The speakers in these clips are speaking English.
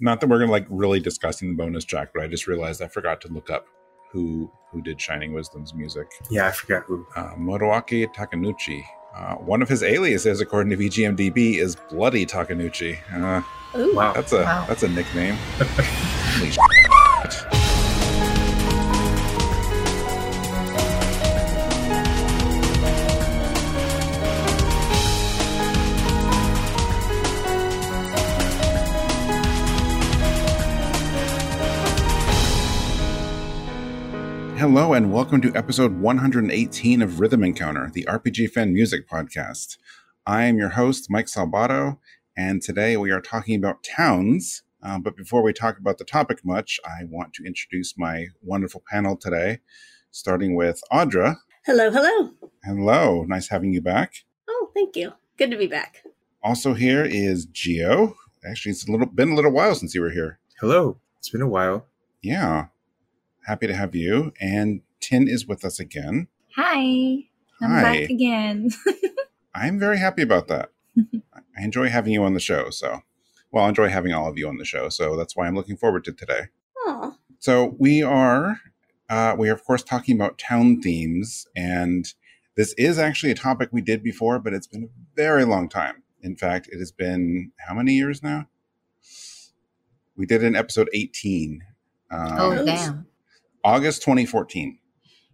not that we're gonna like really discussing the bonus track, but I just realized I forgot to look up who who did Shining Wisdom's music. Yeah, I forgot who. Uh, Motoaki Takenouchi. Uh, one of his aliases, according to VGMDB, is Bloody Takenouchi. Uh, Ooh. Wow. that's a Wow. that's a nickname. Hello and welcome to episode 118 of Rhythm Encounter, the RPG fan music podcast. I am your host, Mike Salbato, and today we are talking about towns. Uh, but before we talk about the topic much, I want to introduce my wonderful panel today, starting with Audra. Hello, hello. Hello, nice having you back. Oh, thank you. Good to be back. Also here is Gio. Actually, it's a little been a little while since you were here. Hello. It's been a while. Yeah, happy to have you. And Tin is with us again. Hi, I'm Hi. back again. I'm very happy about that. I enjoy having you on the show. So, well, I enjoy having all of you on the show. So that's why I'm looking forward to today. Oh, So we are, uh, we are of course talking about town themes, and this is actually a topic we did before, but it's been a very long time. In fact, it has been how many years now? We did it in episode 18. Um, oh, damn. August 2014.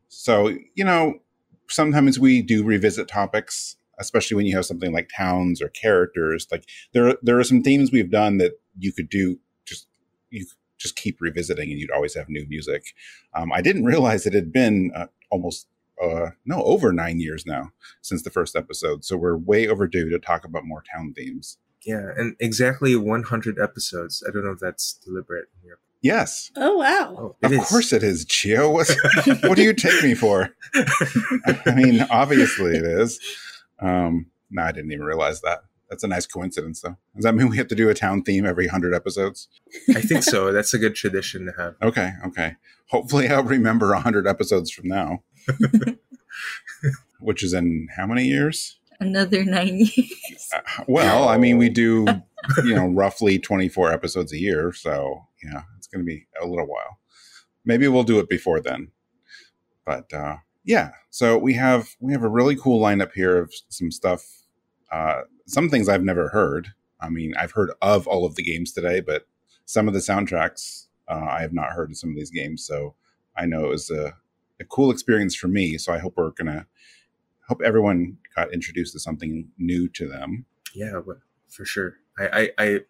So, you know, sometimes we do revisit topics, especially when you have something like towns or characters. Like there there are some themes we've done that you could do just you just keep revisiting and you'd always have new music. Um, I didn't realize it had been uh, almost uh, no over nine years now since the first episode. So we're way overdue to talk about more town themes. Yeah, and exactly 100 episodes. I don't know if that's deliberate. here. Yes, oh wow. Oh, of is. course it is, Gio. What, what do you take me for? I mean, obviously it is. Um, no, I didn't even realize that. That's a nice coincidence, though. Does that mean we have to do a town theme every hundred episodes? I think so. That's a good tradition to have. Okay, okay. Hopefully, I'll remember a hundred episodes from now, which is in how many years? Another nine years. Uh, well, I mean, we do, you know, roughly twenty-four episodes a year, so yeah, it's going to be a little while. Maybe we'll do it before then, but uh, yeah. So we have we have a really cool lineup here of some stuff. Uh, some things I've never heard. I mean, I've heard of all of the games today, but some of the soundtracks uh, I have not heard of some of these games. So I know it was a, a cool experience for me. So I hope we're gonna hope everyone got introduced to something new to them. Yeah, for sure. I I I,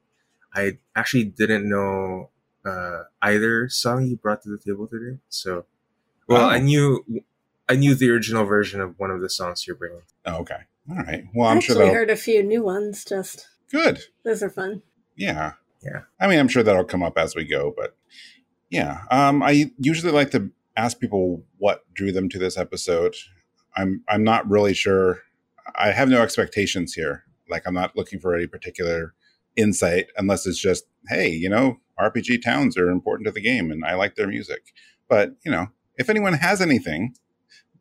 I actually didn't know uh, either song you brought to the table today. So, well, Oh. I knew I knew the original version of one of the songs you're bringing. Oh, okay. All right. Well, I I'm actually sure that'll heard a few new ones. Just good. those are fun. Yeah. Yeah. I mean, I'm sure that'll come up as we go, but yeah. Um, I usually like to ask people what drew them to this episode. I'm I'm not really sure. I have no expectations here. Like I'm not looking for any particular insight unless it's just, hey, you know, RPG towns are important to the game and I like their music. But, you know, if anyone has anything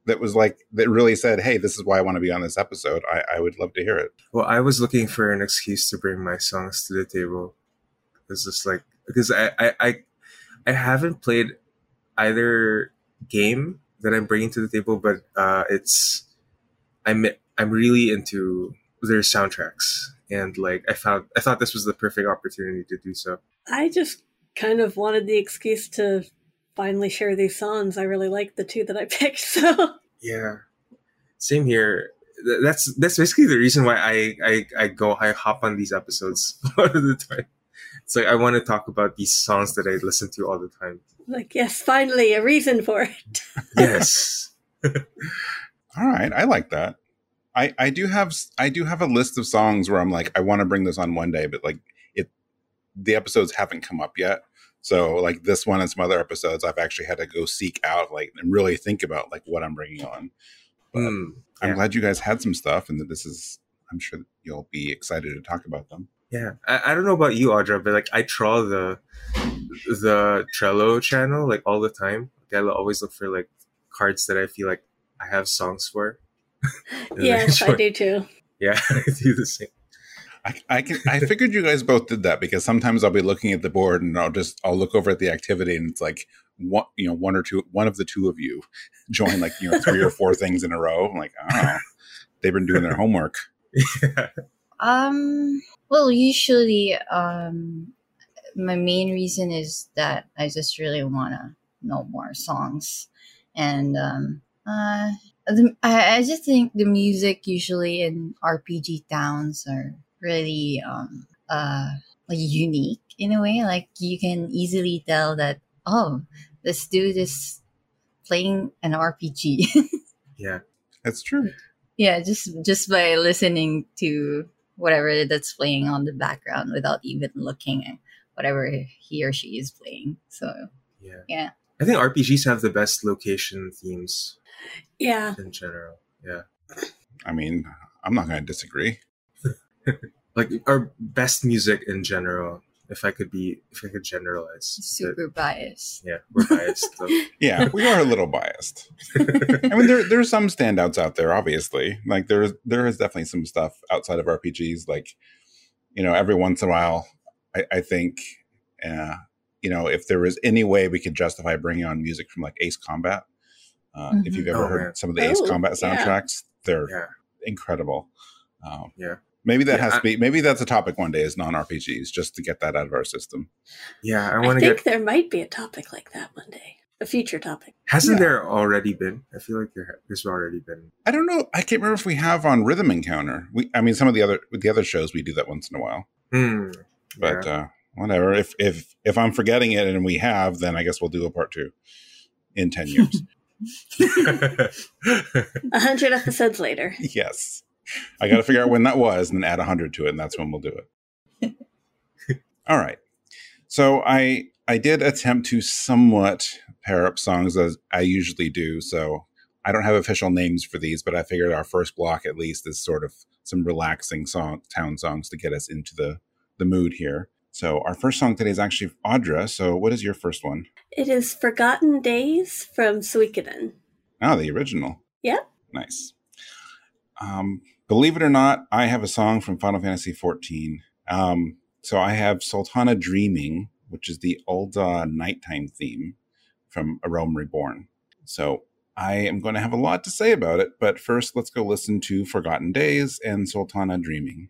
that was like that really said, hey, this is why I want to be on this episode, I, I would love to hear it. Well, I was looking for an excuse to bring my songs to the table. It's just like because I I I, I haven't played either game that I'm bringing to the table, but uh, it's I'm I'm really into their soundtracks, and like I found I thought this was the perfect opportunity to do so. I just kind of wanted the excuse to finally share these songs. I really like the two that I picked. So Yeah, same here. That's that's basically the reason why I I, I go I hop on these episodes a lot of the time. It's like I want to talk about these songs that I listen to all the time. like, yes, finally a reason for it. Yes. All right, I like that. I I do have I do have a list of songs where I'm like I want to bring this on one day, but like it the episodes haven't come up yet. So like this one and some other episodes, I've actually had to go seek out like and really think about like what I'm bringing on. But Hmm. I'm glad you guys had some stuff, and that this is. I'm sure you'll be excited to talk about them. Yeah, I, I don't know about you, Audra, but like I troll the the Trello channel like all the time. Like, I always look for like cards that I feel like I have songs for. And I yes, I do too. Yeah, I do the same. I, I can. I figured you guys both did that because sometimes I'll be looking at the board and I'll just I'll look over at the activity and it's like one you know one or two one of the two of you join like you know three or four things in a row. I'm like, oh, they've been doing their homework. yeah. Um. Well, usually, um, my main reason is that I just really want to know more songs, and um, uh, the, I, I just think the music usually in RPG towns are really um uh like unique in a way. Like you can easily tell that oh, this dude is playing an RPG. Yeah. That's true. yeah just just by listening to whatever that's playing on the background without even looking at whatever he or she is playing so Yeah. Yeah. I think RPGs have the best location themes Yeah. in general. Yeah. I mean, I'm not going to disagree. Like our best music in general. If I could be, if I could generalize. super biased Yeah, we're biased. Yeah, we are a little biased. I mean, there there's some standouts out there. Obviously, like there's there is definitely some stuff outside of RPGs. Like, you know, every once in a while, I, I think, uh, you know, if there was any way we could justify bringing on music from like Ace Combat, uh, if Mhm. you've ever Oh, heard man. some of the Ace Oh, Combat yeah. soundtracks, they're yeah. incredible. Um, Yeah. Maybe that Yeah, has to be. Maybe that's a topic one day is non RPGs, just to get that out of our system. Yeah, I I, want to think get. there might be a topic like that one day. A future topic. Hasn't Yeah. there already been? I feel like there, there's already been. I don't know. I can't remember if we have on Rhythm Encounter. We, I mean, some of the other with the other shows we do that once in a while. Hmm. But uh, whatever. If if if I'm forgetting it and we have, then I guess we'll do a part two in ten years. A hundred episodes later. yes, I got to figure out when that was and then add hundred to it, and that's when we'll do it. All right. So I I did attempt to somewhat pair up songs as I usually do. So I don't have official names for these, but I figured our first block at least is sort of some relaxing song town songs to get us into the the mood here. So our first song today is actually Audra. So what is your first one? It is Forgotten Days from Suikoden. Ah, the original. Yep. Nice. Um, believe it or not, I have a song from Final Fantasy XIV. Um, so I have Sultana Dreaming, which is the old uh, nighttime theme from A Realm Reborn. So I am going to have a lot to say about it, but first let's go listen to Forgotten Days and Sultana Dreaming.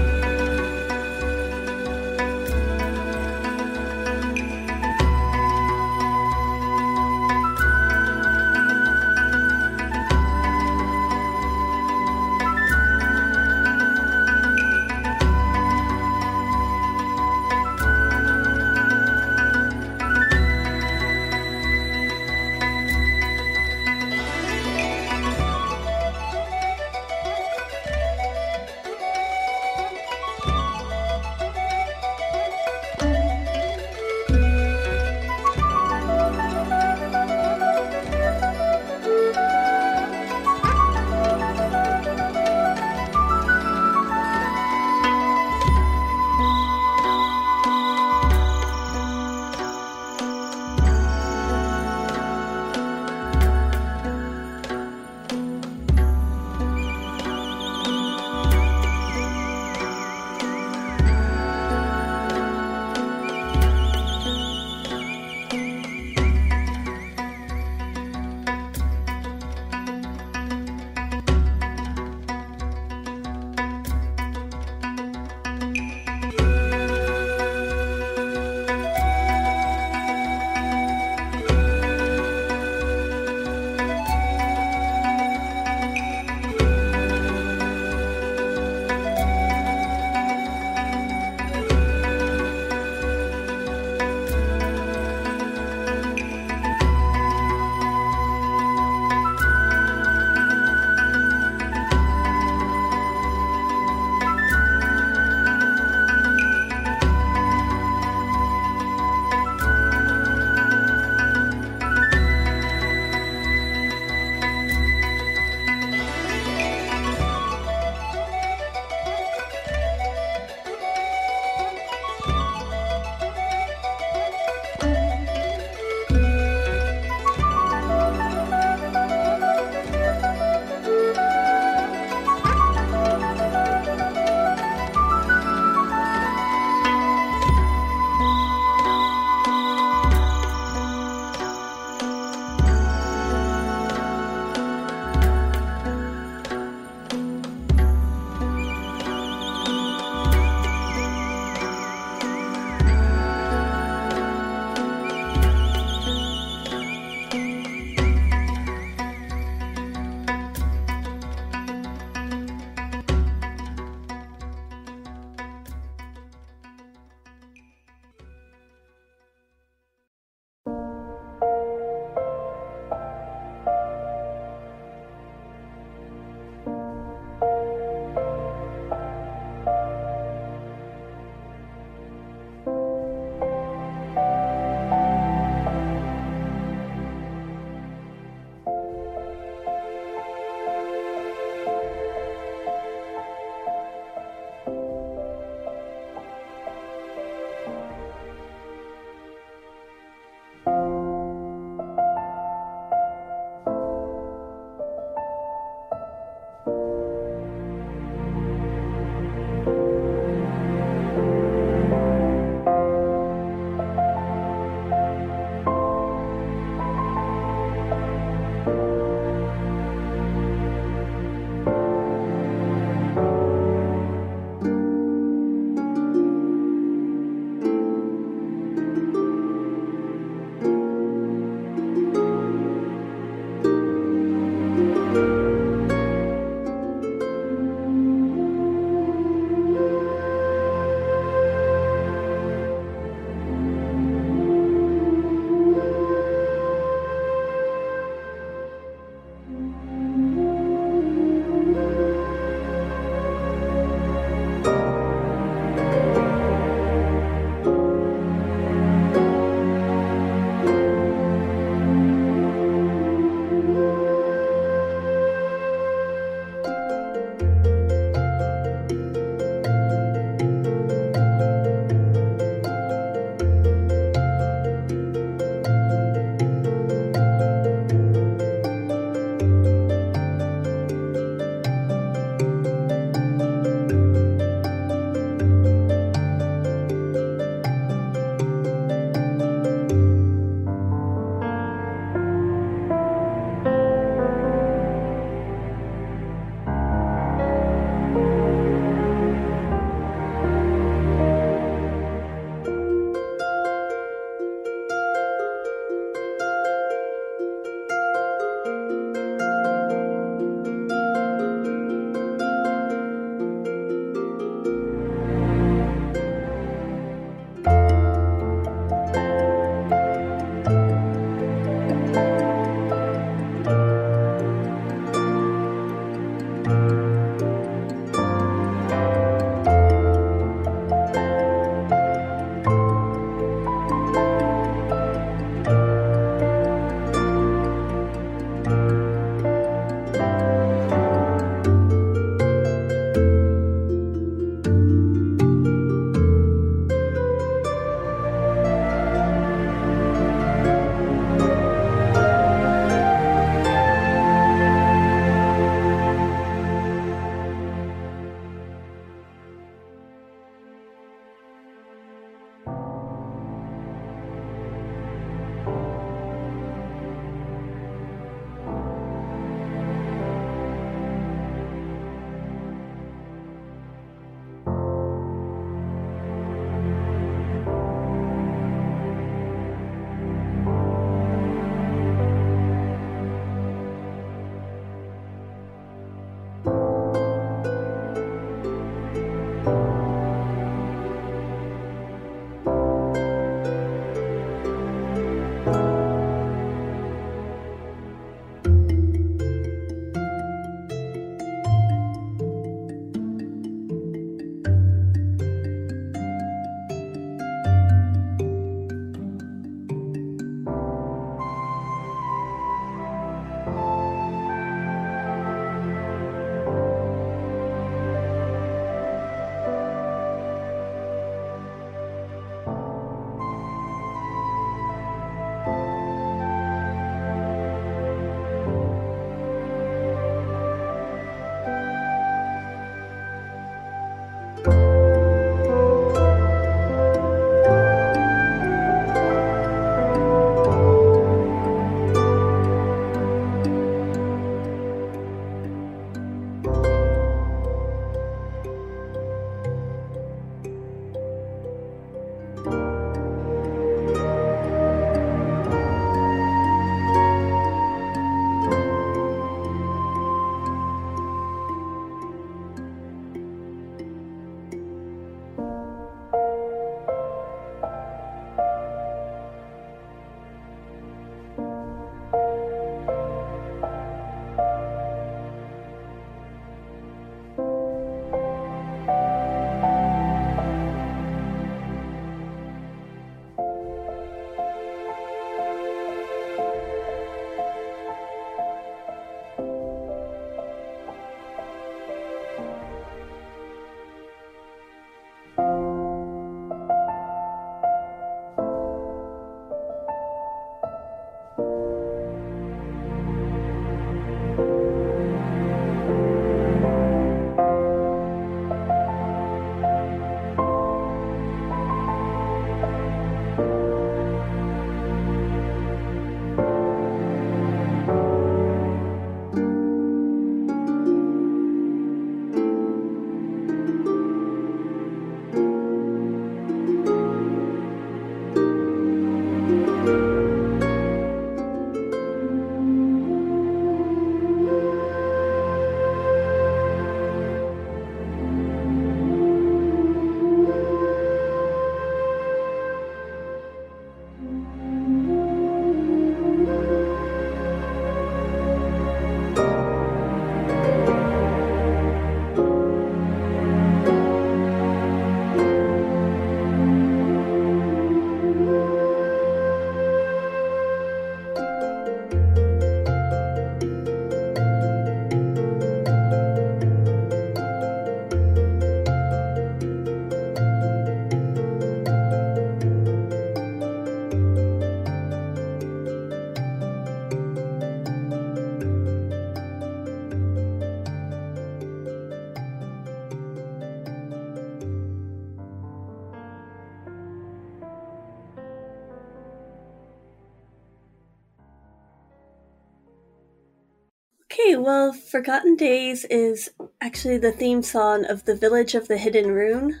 Forgotten Days is actually the theme song of the Village of the Hidden Rune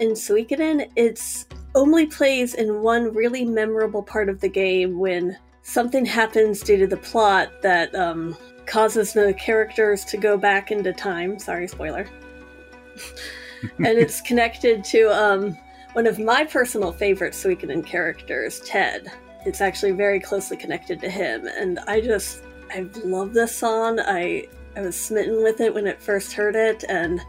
in Suikoden. It's only plays in one really memorable part of the game when something happens due to the plot that um, causes the characters to go back into time. Sorry, spoiler. and it's connected to um, one of my personal favorite Suikoden characters, Ted. It's actually very closely connected to him, and I just I love this song. I I was smitten with it when it first heard it, and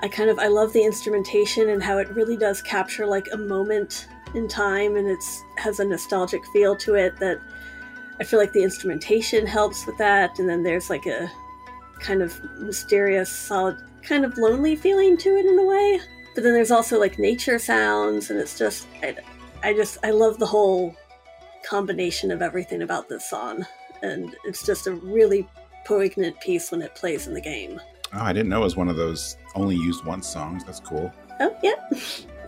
I kind of I love the instrumentation and how it really does capture like a moment in time, and it's has a nostalgic feel to it that I feel like the instrumentation helps with that, and then there's like a kind of mysterious, solid, kind of lonely feeling to it in a way. But then there's also like nature sounds, and it's just I, I just I love the whole combination of everything about this song, and it's just a really poignant piece when it plays in the game. Oh, I didn't know it was one of those only used once songs. That's cool. Oh yeah.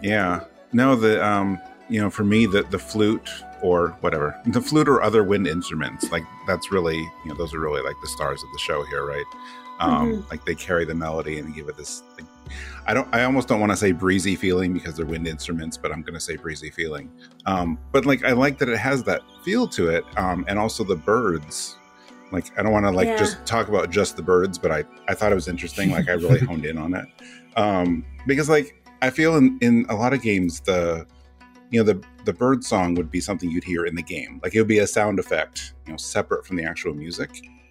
Yeah. No, the um, you know, for me, the the flute or whatever, the flute or other wind instruments, like that's really, you know, those are really like the stars of the show here, right? Um, Mhm. like they carry the melody and give it this. Like, I don't. I almost don't want to say breezy feeling because they're wind instruments, but I'm going to say breezy feeling. Um, but like I like that it has that feel to it, um, and also the birds. Like I don't want to like Yeah. just talk about just the birds, but I I thought it was interesting. Like I really honed in on it um, because like I feel in in a lot of games the you know the the bird song would be something you'd hear in the game like it would be a sound effect you know separate from the actual music.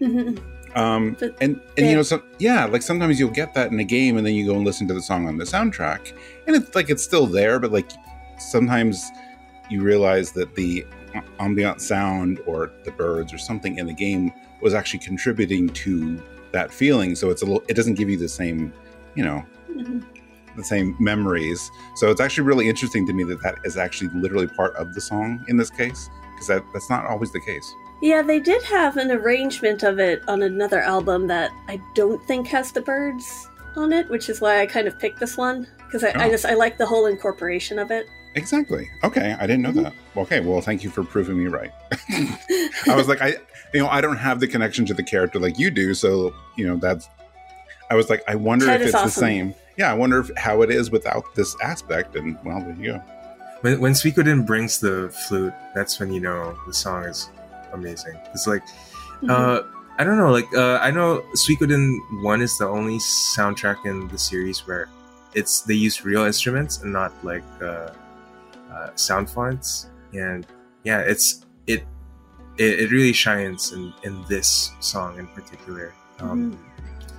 um But and and you know so yeah like sometimes you'll get that in a game and then you go and listen to the song on the soundtrack and it's like it's still there but like sometimes you realize that the ambient sound or the birds or something in the game was actually contributing to that feeling so it's a little it doesn't give you the same you know Mhm. the same memories. So it's actually really interesting to me that that is actually literally part of the song in this case, because that, that's not always the case. Yeah, they did have an arrangement of it on another album that I don't think has the birds on it, which is why I kind of picked this one because I, I Oh. just I like the whole incorporation of it. Exactly. Okay, I didn't know Mhm. that. Okay, well, thank you for proving me right. I was like, I, you know, I don't have the connection to the character like you do, so you know that's. I was like, I wonder Ted if is it's the same. Yeah, I wonder if, how it is without this aspect. And well, there you go. When when Suikoden brings the flute, that's when you know the song is amazing. It's like Mhm. uh I don't know, like uh I know Suikoden one is the only soundtrack in the series where it's they use real instruments and not like uh, uh sound fonts. And yeah, it's it it, it really shines in in this song in particular. Um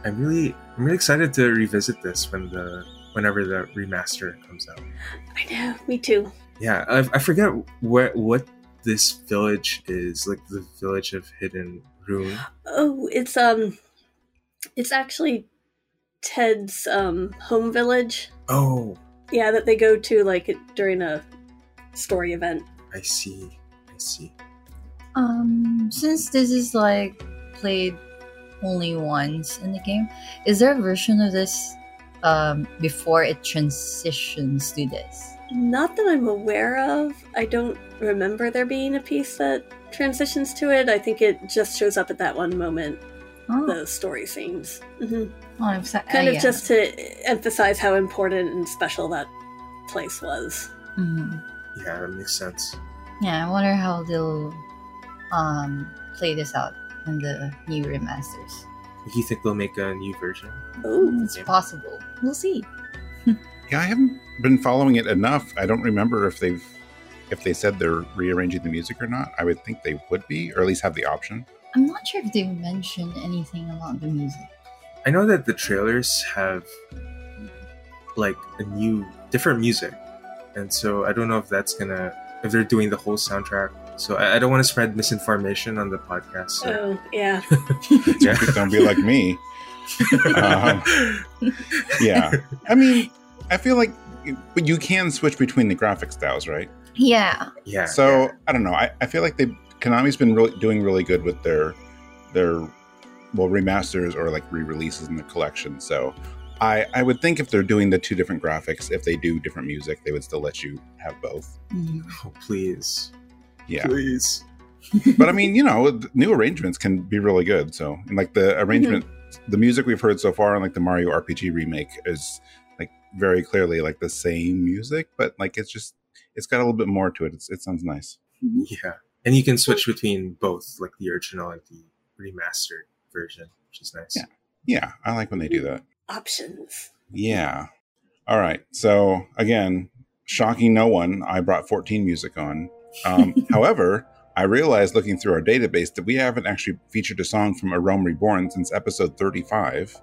I'm really I'm really excited to revisit this when the whenever the remaster comes out. I know, me too. Yeah, I, I forget where what this village is, like the village of Hidden Rune. Oh, it's um, it's actually Ted's um home village. Oh, Yeah, that they go to like during a story event. I see. I see. Um, since this is like played only once in the game, is there a version of this um before it transitions to this? Not that I'm aware of. I don't remember there being a piece that transitions to it. I think it just shows up at that one moment, Oh, the story scenes. hmm oh I'm sorry. Kind of yeah. just to emphasize how important and special that place was. Mhm. Yeah, that makes sense. Yeah, I wonder how they'll um play this out in the new remasters. Do you think they'll make a new version? Oh, It's possible. We'll see. Yeah, I haven't been following it enough. I don't remember if they've if they said they're rearranging the music or not. I would think they would be, or at least have the option. I'm not sure if they mentioned anything about the music. I know that the trailers have like a new, different music, and so I don't know if that's gonna if they're doing the whole soundtrack. So I, I don't want to spread misinformation on the podcast. So. oh, yeah. Yeah. Don't be like me. Um, yeah, I mean, I feel like, but you can switch between the graphic styles, right? Yeah. yeah. So yeah. I don't know. I, I feel like they Konami's been really doing really good with their their well remasters or like re-releases in the collection. So I I would think if they're doing the two different graphics, if they do different music, they would still let you have both. Mhm. Oh, please, Yeah. please. but I mean, you know, new arrangements can be really good. So, and like the arrangement, mm-hmm. the music we've heard so far on like the Mario RPG remake is like very clearly like the same music, but like it's just it's got a little bit more to it. It's, it sounds nice. Mm-hmm. Yeah, and you can switch between both, like the original and the remastered version, which is nice. Yeah, yeah, I like when they do that. Options. Yeah. All right. So again, shocking no one, I brought 14 music on. Um, however, I realized looking through our database that we haven't actually featured a song from A Realm Reborn since episode 35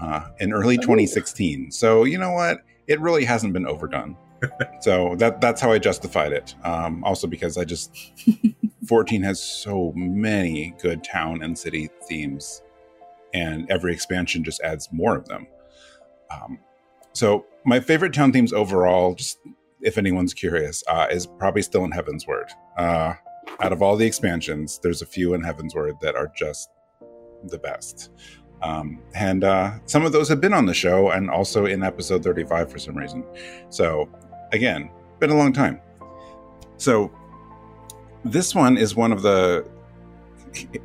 uh, in early 2016. So you know what? It really hasn't been overdone. so that that's how I justified it. Um, also because I just 14 has so many good town and city themes, and every expansion just adds more of them. Um, so my favorite town themes overall, just if anyone's curious, uh, is probably still in Heavensward. Uh, out of all the expansions, there's a few in Heavensward that are just the best. Um, and uh, some of those have been on the show and also in episode 35 for some reason. So, again, been a long time. So, this one is one of the.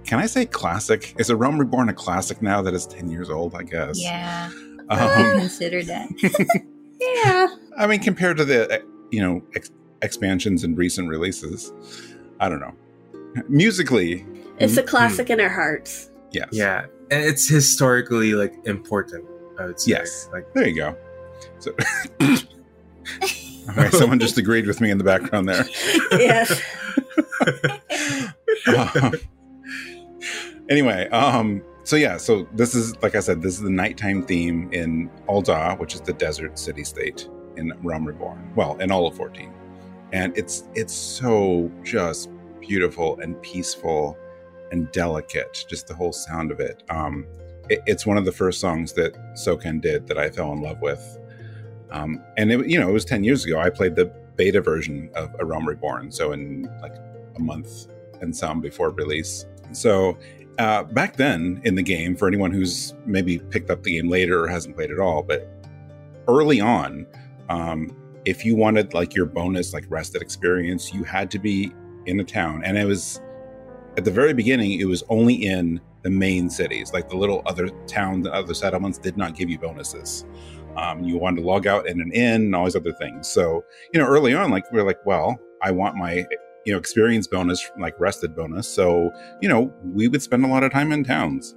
Can I say classic? Is A Realm Reborn a classic now that is 10 years old, I guess? Yeah. Um, consider that. yeah. I mean, compared to the, you know, ex- expansions and recent releases, I don't know. Musically, it's a mm, classic mm, in our hearts. Yes. Yeah, and it's historically like important. I would say. Yes. Like there you go. So. All right, someone just agreed with me in the background there. yes. uh, anyway, um, so yeah, so this is like I said, this is the nighttime theme in Ul'dah, which is the desert city state in Realm Reborn. Well, in all of 14 and it's it's so just beautiful and peaceful and delicate just the whole sound of it. Um it, it's one of the first songs that soken did that i fell in love with. Um and it you know it was 10 years ago. I played the beta version of a realm reborn so in like a month and some before release. So uh, back then in the game for anyone who's maybe picked up the game later or hasn't played at all but early on um, if you wanted like your bonus like rested experience, you had to be in a town. And it was at the very beginning, it was only in the main cities, like the little other towns and other settlements did not give you bonuses. Um, you wanted to log out in an inn and all these other things. So, you know, early on, like we are like, well, I want my you know experience bonus, like rested bonus. So, you know, we would spend a lot of time in towns.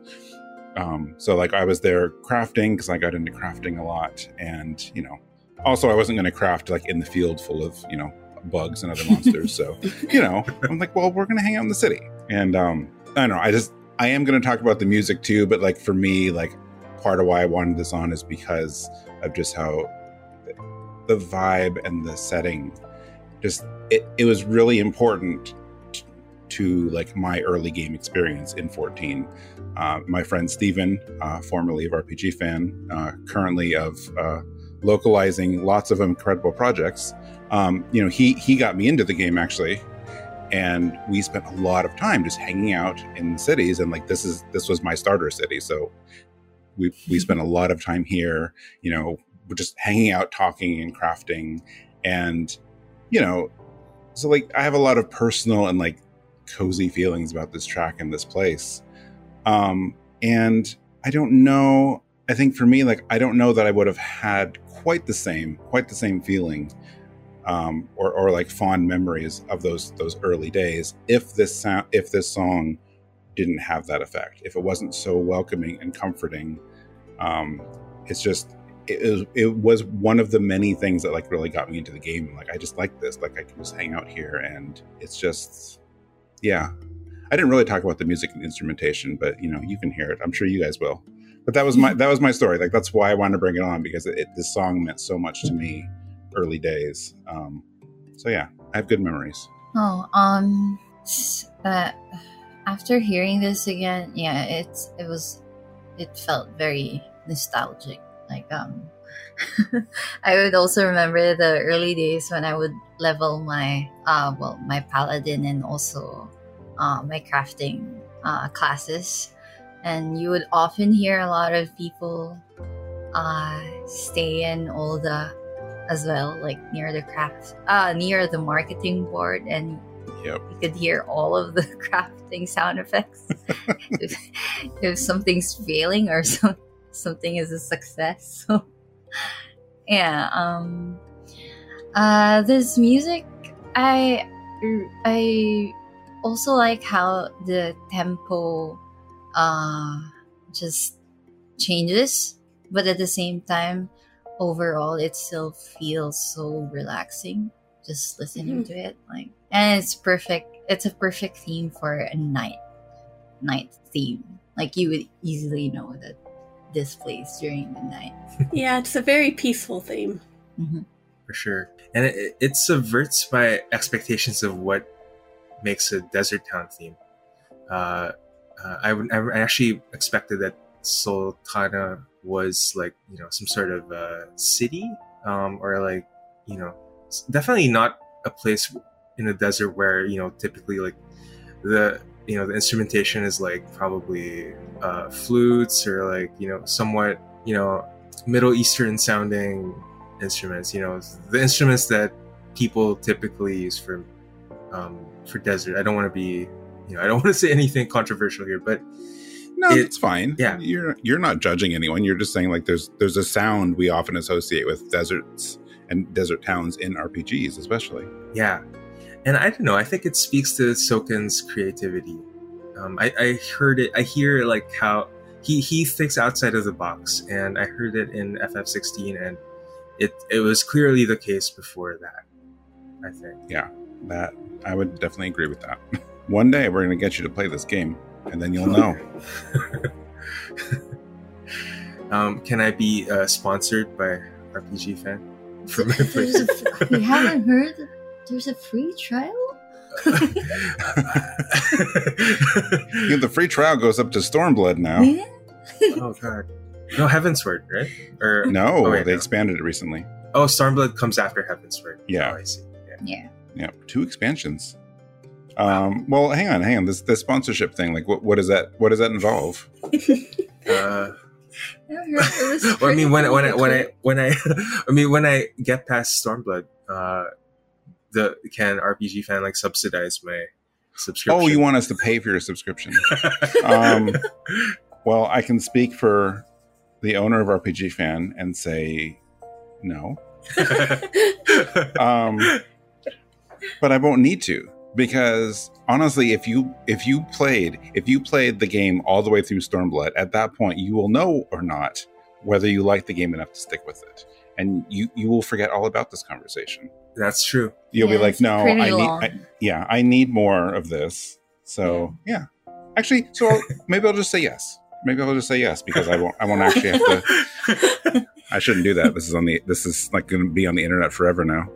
Um, so like I was there crafting because I got into crafting a lot, and you know, also i wasn't going to craft like in the field full of you know bugs and other monsters. So you know i'm like well we're going to hang out in the city. And um i don't know i just i am going to talk about the music too but like for me like part of why i wanted this on is because of just how the vibe and the setting just it, it was really important to like my early game experience in 14 uh, my friend Steven, uh, formerly of rpg fan uh, currently of uh, localizing lots of incredible projects. Um, you know, he he got me into the game actually, and we spent a lot of time just hanging out in cities. And like this is this was my starter city, so we we spent a lot of time here. You know, just hanging out, talking, and crafting, and you know, so like I have a lot of personal and like cozy feelings about this track and this place. Um, and I don't know. I think for me, like I don't know that I would have had quite the same, quite the same feeling, um, or, or like fond memories of those those early days. If this sound, if this song didn't have that effect, if it wasn't so welcoming and comforting, um, it's just it, it was one of the many things that like really got me into the game. Like I just like this. Like I can just hang out here, and it's just yeah. I didn't really talk about the music and instrumentation, but you know you can hear it. I'm sure you guys will but that was my that was my story. Like that's why I wanted to bring it on because it, it, this song meant so much to me early days. Um, so yeah, I have good memories. Oh, um, uh, after hearing this again, yeah, it's it was it felt very nostalgic. Like um, I would also remember the early days when I would level my uh well my paladin and also uh, my crafting uh, classes and you would often hear a lot of people uh, stay in Ul'dah as well, like near the craft, uh, near the marketing board, and Yep. You could hear all of the crafting sound effects. if, if something's failing or some, something is a success. So yeah, um uh this music I I also like how the tempo uh just changes, but at the same time overall it still feels so relaxing just listening Mhm. to it like and it's perfect it's a perfect theme for a night night theme like you would easily know that this place during the night Yeah, it's a very peaceful theme. Mhm. for sure. And it, it subverts my expectations of what makes a desert town theme. Uh, uh, I, would- I actually expected that Sultana was like you know some sort of uh, city um, or like you know definitely not a place in the desert where you know typically like the you know the instrumentation is like probably uh, flutes or like you know somewhat you know Middle Eastern sounding instruments. You know the instruments that people typically use for um, for desert. I don't want to be you know I don't want to say anything controversial here, but No, It- it's fine. yeah. you're you're not judging anyone. You're just saying like there's there's a sound we often associate with deserts and desert towns in RPGs, especially. yeah and i don't know i think it speaks to soken's creativity um, I, I heard it i hear like how he he thinks outside of the box and i heard it in ff16 and it it was clearly the case before that i think Yeah, That I would definitely agree with that. One day we're gonna get you to play this game, and then you'll know. um, can i be uh, sponsored by rpg fan for my There's a, you haven't heard there's a free trial Yeah, the free trial goes up to Stormblood now. Yeah. oh god no heavensward right or No, Oh, wait, they no. expanded it recently. oh stormblood comes after heavensward Yeah. oh, i see yeah. yeah Yeah, two expansions. Um, well, hang on, hang on. This this sponsorship thing, like, what what does that what does that involve? Uh, I heard it was well, I mean, when pretty when I when I when I I mean when I get past Stormblood, uh, the can RPG fan like subsidize my subscription? Oh, you want us to pay for your subscription? um, well, I can speak for the owner of RPG Fan and say no, um, but I won't need to because honestly, if you if you played if you played the game all the way through Stormblood, at that point you will know or not whether you like the game enough to stick with it, and you you will forget all about this conversation. That's true. You'll be like, no, I need. I, yeah, I need more of this. So yeah, actually, so I'll, maybe I'll just say yes. Maybe I'll just say yes because I won't. I won't actually have to. I shouldn't do that. This is on the. This is like going to be on the internet forever now.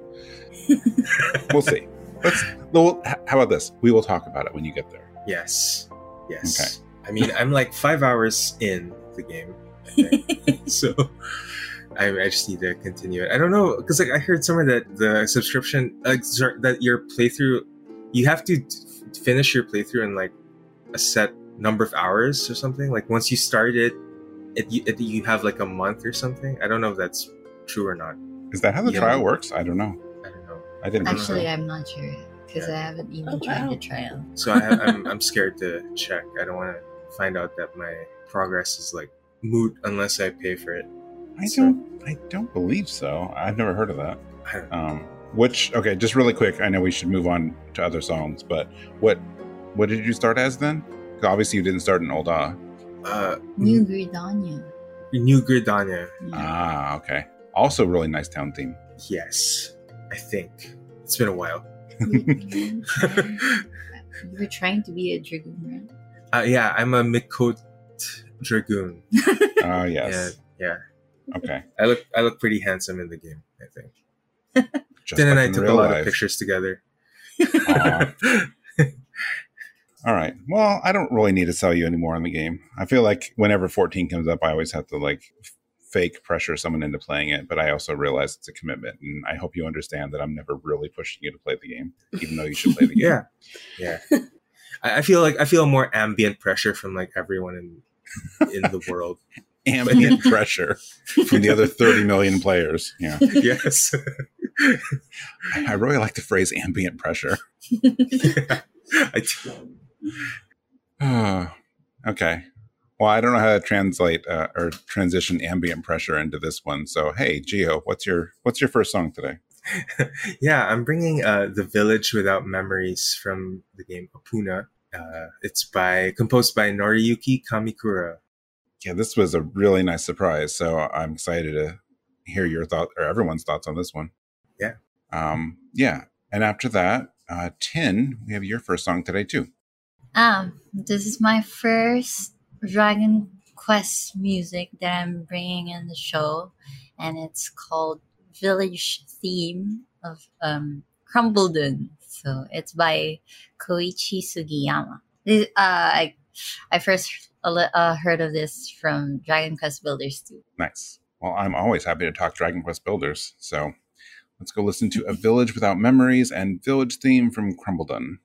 We'll see. Let's. Well, how about this? We will talk about it when you get there. yes, yes. I mean, I'm like five hours in the game, so I, I just need to continue it. I don't know because like I heard somewhere that the subscription, like sorry, that your playthrough, you have to t- finish your playthrough in like a set number of hours or something. Like once you start it, it, you, it, you have like a month or something. I don't know if that's true or not. Is that how the Yeah. trial works? I don't know. I don't know. I didn't. Actually, so. I'm not sure because Yeah. I haven't even Oh, tried wow. the trial. So I, I'm I'm scared to check. I don't want to find out that my progress is like moot unless I pay for it. I so- don't. I don't believe so. I've never heard of that. I don't know. Um, which okay, just really quick. I know we should move on to other songs, but what what did you start as then? 'Cause Obviously, you didn't start in Old Ah. Uh, New Gridania. New Gridania. Yeah. Ah, okay. Also, really nice town theme. Yes, I think it's been a while. you were trying to be a dragoon, Uh, yeah, I'm a Miqo'te dragoon. Ah, yes. Yeah, Okay. I look I look pretty handsome in the game. I think. Just Then and I took a lot life. of pictures together. Aw. All right. Well, I don't really need to sell you anymore on the game. I feel like whenever 14 comes up, I always have to like f- fake pressure someone into playing it. But I also realize it's a commitment, and I hope you understand that I'm never really pushing you to play the game, even though you should play the game. yeah, yeah. I, I feel like I feel more ambient pressure from like everyone in in the world. Ambient pressure from the other 30 million players. Yeah. yes. I really like the phrase ambient pressure. I do. Ah, okay. Well, I don't know how to translate uh, or transition ambient pressure into this one. So, hey, Gio, what's your what's your first song today? yeah, I'm bringing uh, "The Village Without Memories" from the game Opoona. Uh, it's by composed by Noriyuki Kamikura. Yeah, this was a really nice surprise. So I'm excited to hear your thought or everyone's thoughts on this one. Yeah. Um, yeah. And after that, uh, Tin, we have your first song today too. Um, this is my first Dragon Quest music that I'm bringing in the show, and it's called Village Theme of um, Khrumble Dun. So it's by Koichi Sugiyama. This, uh, I I first uh, heard of this from Dragon Quest Builders 2. Nice. Well, I'm always happy to talk Dragon Quest Builders. So let's go listen to A Village Without Memories and Village Theme from Khrumble Dun.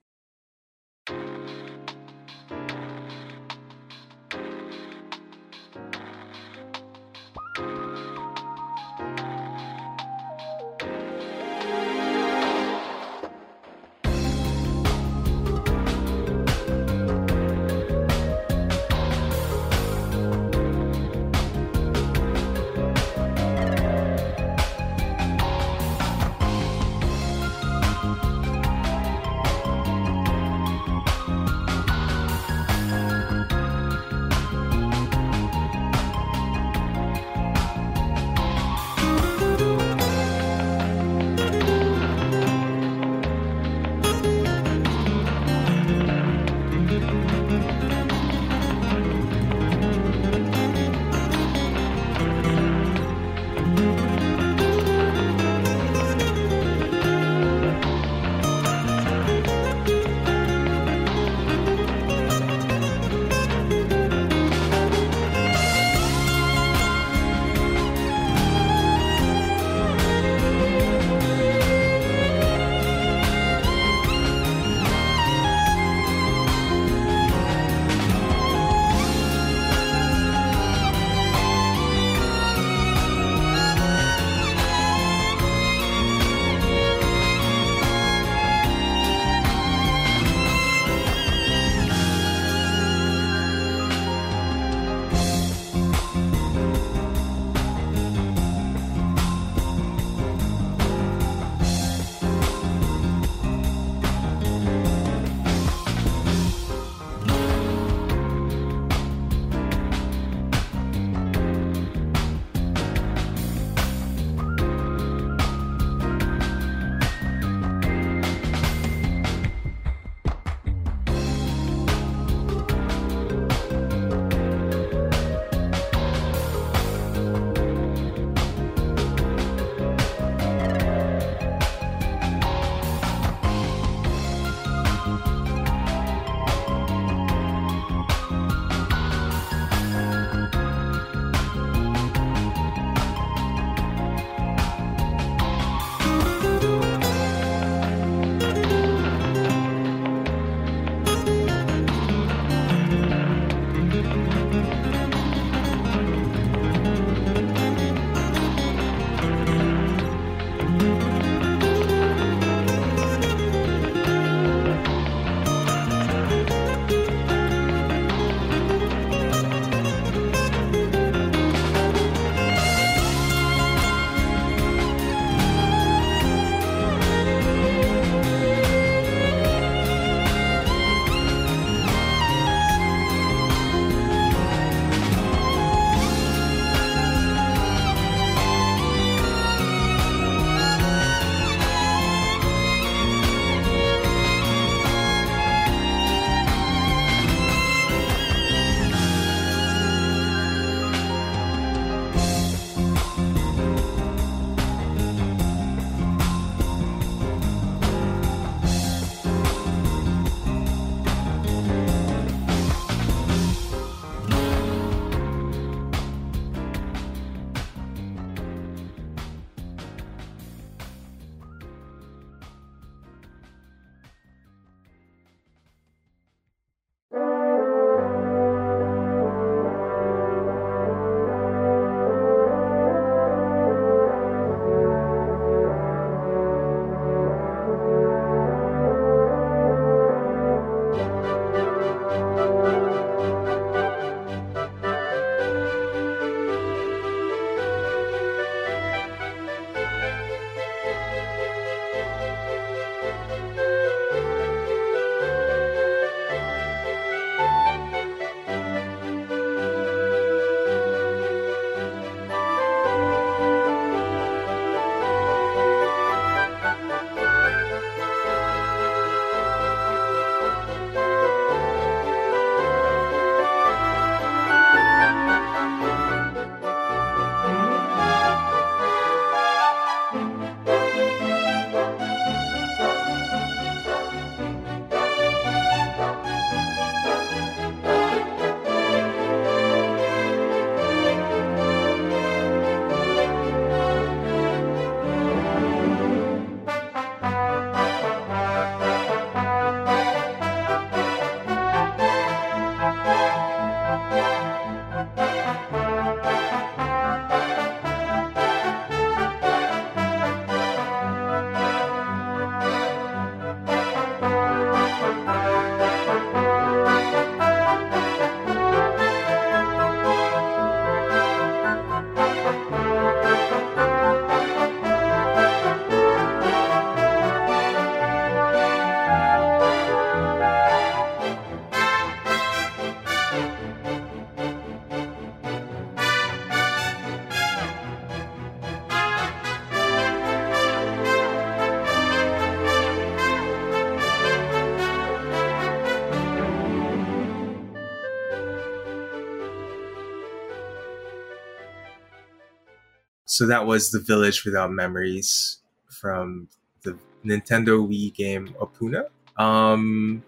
So that was the Village Without Memories from the Nintendo Wii game Opoona. Um,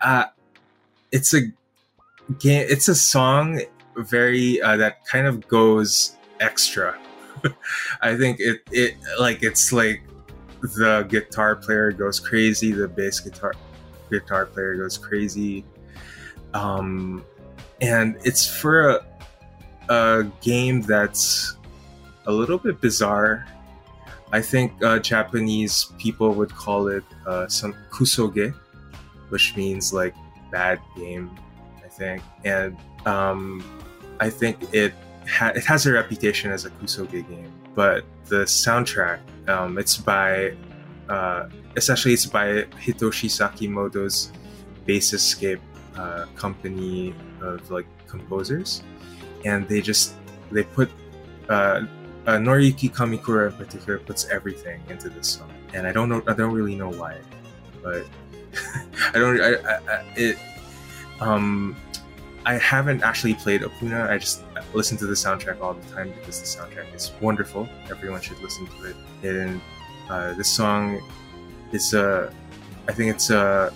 uh, it's a game. It's a song very uh, that kind of goes extra. I think it it like it's like the guitar player goes crazy, the bass guitar guitar player goes crazy, um, and it's for a, a game that's a little bit bizarre. I think uh, Japanese people would call it uh, some kusoge, which means like bad game, I think. And um, I think it ha- it has a reputation as a kusoge game, but the soundtrack, um, it's by uh, essentially it's by Hitoshi Sakimoto's Basiscape uh, company of like composers, and they just they put uh, uh, Noriyuki Kamikura in particular puts everything into this song, and I don't know, I don't really know why, but I don't, I, I, I, it, um, I haven't actually played Opoona. I just listen to the soundtrack all the time because the soundtrack is wonderful. Everyone should listen to it. And uh, this song is uh, I think it's a, uh,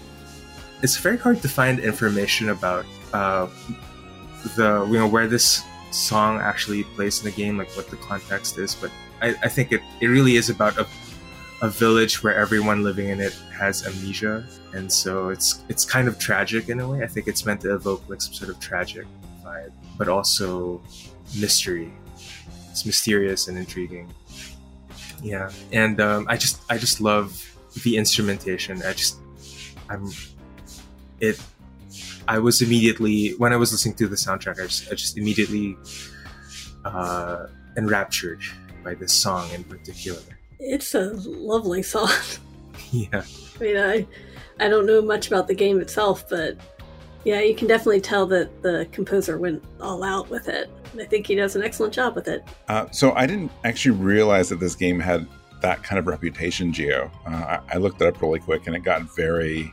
it's very hard to find information about uh, the you know where this song actually plays in the game, like what the context is. But I, I think it, it really is about a, a village where everyone living in it has amnesia, and so it's it's kind of tragic in a way. I think it's meant to evoke like some sort of tragic vibe, but also mystery. It's mysterious and intriguing. Yeah, and um, I just I just love the instrumentation. I just I'm it I was immediately when I was listening to the soundtrack, I just, I just immediately uh, enraptured by this song in particular. It's a lovely song. yeah. I mean, I I don't know much about the game itself, but yeah, you can definitely tell that the composer went all out with it. I think he does an excellent job with it. Uh, so I didn't actually realize that this game had that kind of reputation, Gio. Uh, I, I looked it up really quick, and it got very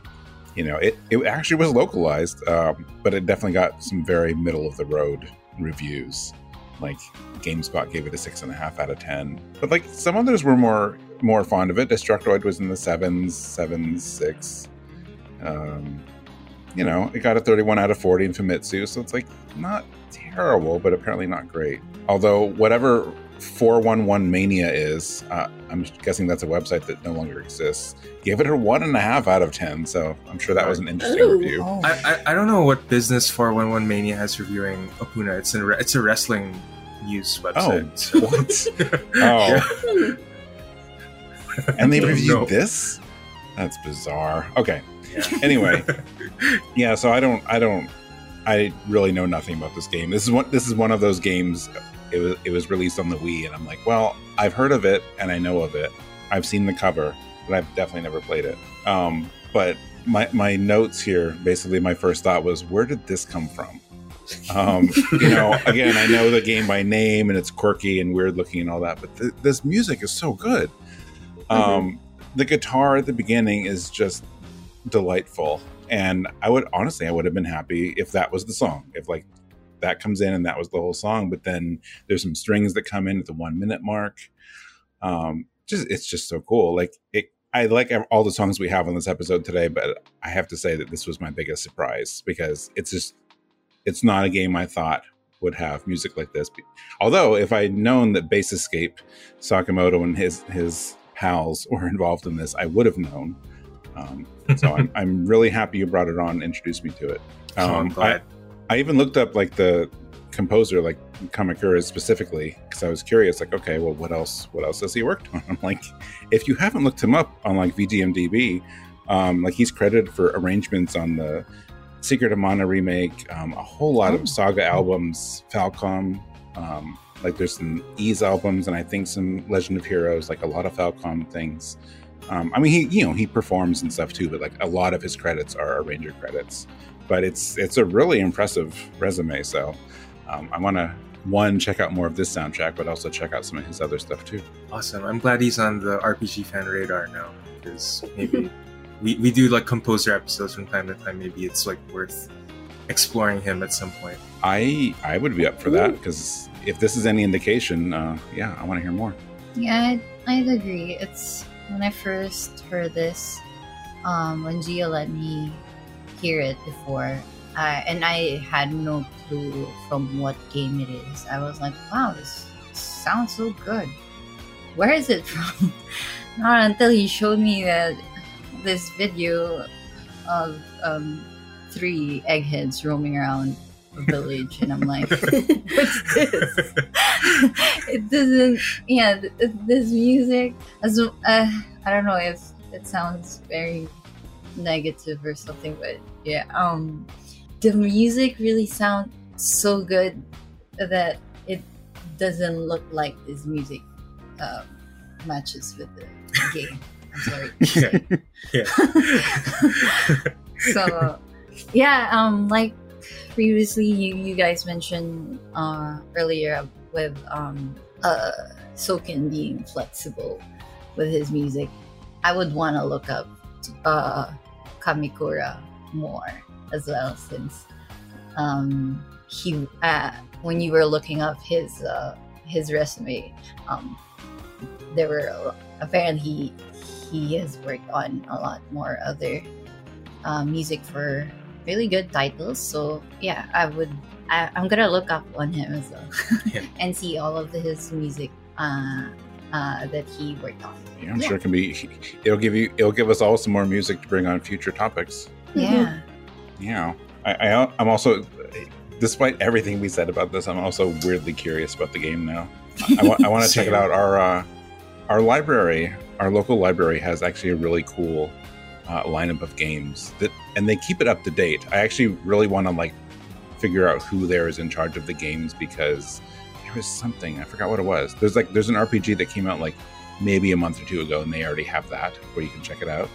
you know, it, it actually was localized, um, but it definitely got some very middle of the road reviews. Like GameSpot gave it a six and a half out of ten, but like some others were more more fond of it. Destructoid was in the sevens, seven, six. Um, you know, it got a 31 out of 40 in Famitsu, so it's like not terrible, but apparently not great. Although whatever 411 Mania is, uh, I'm guessing that's a website that no longer exists. Gave it a one and a half out of 10, so I'm sure that was an interesting Ooh. review. Oh. I, I, I, don't know what business 411 Mania has reviewing Opoona. It's a, it's a wrestling news website. Oh, what? oh. and they reviewed this? That's bizarre. Okay. Yeah. Anyway, yeah, so I don't, I don't, I really know nothing about this game. This is one, this is one of those games it was it was released on the Wii, and I'm like, well, I've heard of it and I know of it. I've seen the cover, but I've definitely never played it. Um, but my my notes here, basically, my first thought was, where did this come from? Um, you know, again, I know the game by name and it's quirky and weird looking and all that, but th- this music is so good. Mm-hmm. Um, mm-hmm. The guitar at the beginning is just delightful, and I would honestly, I would have been happy if that was the song. If like that comes in and that was the whole song. But then there's some strings that come in at the one minute mark. Um, just it's just so cool. Like it, I like all the songs we have on this episode today, but I have to say that this was my biggest surprise because it's just it's not a game I thought would have music like this. Although if I'd known that Bass Escape, Sakimoto, and his his pals were involved in this, I would have known. Um, so I'm, I'm really happy you brought it on, and introduced me to it. Um, oh, I, I even looked up like the composer, like Kamikura specifically, because I was curious. Like, okay, well, what else? What else has he worked on? I'm like, if you haven't looked him up on like VGMDB, um, like he's credited for arrangements on the Secret of Mana remake, um, a whole lot oh. of Saga albums, Falcom. Um, like there's some Ys albums, and I think some Legend of Heroes, like a lot of Falcom things. Um, I mean, he you know he performs and stuff too, but like a lot of his credits are arranger credits but it's it's a really impressive resume. So um, I want to one check out more of this soundtrack, but also check out some of his other stuff too. Awesome! I'm glad he's on the RPG fan radar now because maybe we, we do like composer episodes from time to time. Maybe it's like worth exploring him at some point. I I would be up for that because if this is any indication, uh, yeah, I want to hear more. Yeah, I'd, I'd agree. It's when I first heard this, um, when Gio let me hear it before, I, and I had no clue from what game it is. I was like, wow, this sounds so good. Where is it from? Not until he showed me that this video of um, three eggheads roaming around a village, and I'm like, what's this? it doesn't. Yeah, th- this music. As uh, I don't know if it sounds very negative or something, but yeah, um, the music really sounds so good that it doesn't look like this music um, matches with the game. I'm sorry. yeah. yeah. so yeah um like previously you, you guys mentioned uh earlier with um uh soken being flexible with his music i would want to look up uh kamikura more as well since um he uh when you were looking up his uh his resume um there were apparently he, he has worked on a lot more other uh, music for really good titles. So yeah, I would. I, I'm gonna look up on him as well Yeah. and see all of his music uh, uh, that he worked on. Yeah, I'm Yeah. sure it can be. It'll give you. It'll give us all some more music to bring on future topics. Yeah, Yeah, I, I I'm also, despite everything we said about this, I'm also weirdly curious about the game now. I, want I want to check it out. Our uh, our library, our local library, has actually a really cool uh, lineup of games that, and they keep it up to date. I actually really want to like figure out who there is in charge of the games because was something I forgot what it was. There's like there's an RPG that came out like maybe a month or two ago, and they already have that where you can check it out.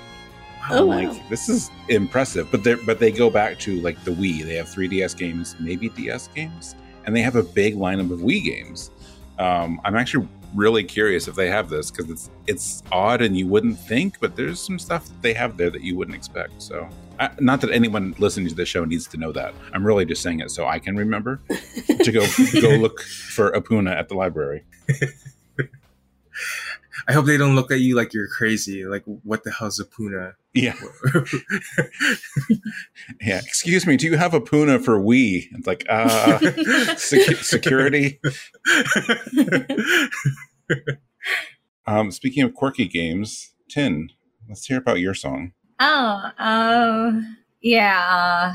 Oh, wow. like, this is impressive. But they but they go back to like the Wii. They have 3DS games, maybe DS games, and they have a big lineup of Wii games. Um, I'm actually really curious if they have this because it's it's odd and you wouldn't think, but there's some stuff that they have there that you wouldn't expect. So, I, not that anyone listening to the show needs to know that. I'm really just saying it so I can remember to go go look for Opoona at the library. I hope they don't look at you like you're crazy. Like, what the hell's a puna? Yeah, yeah. Excuse me, do you have Opoona for Wii? It's like uh, secu- security. Um, speaking of quirky games, Tin, let's hear about your song. Oh, um, yeah. Uh,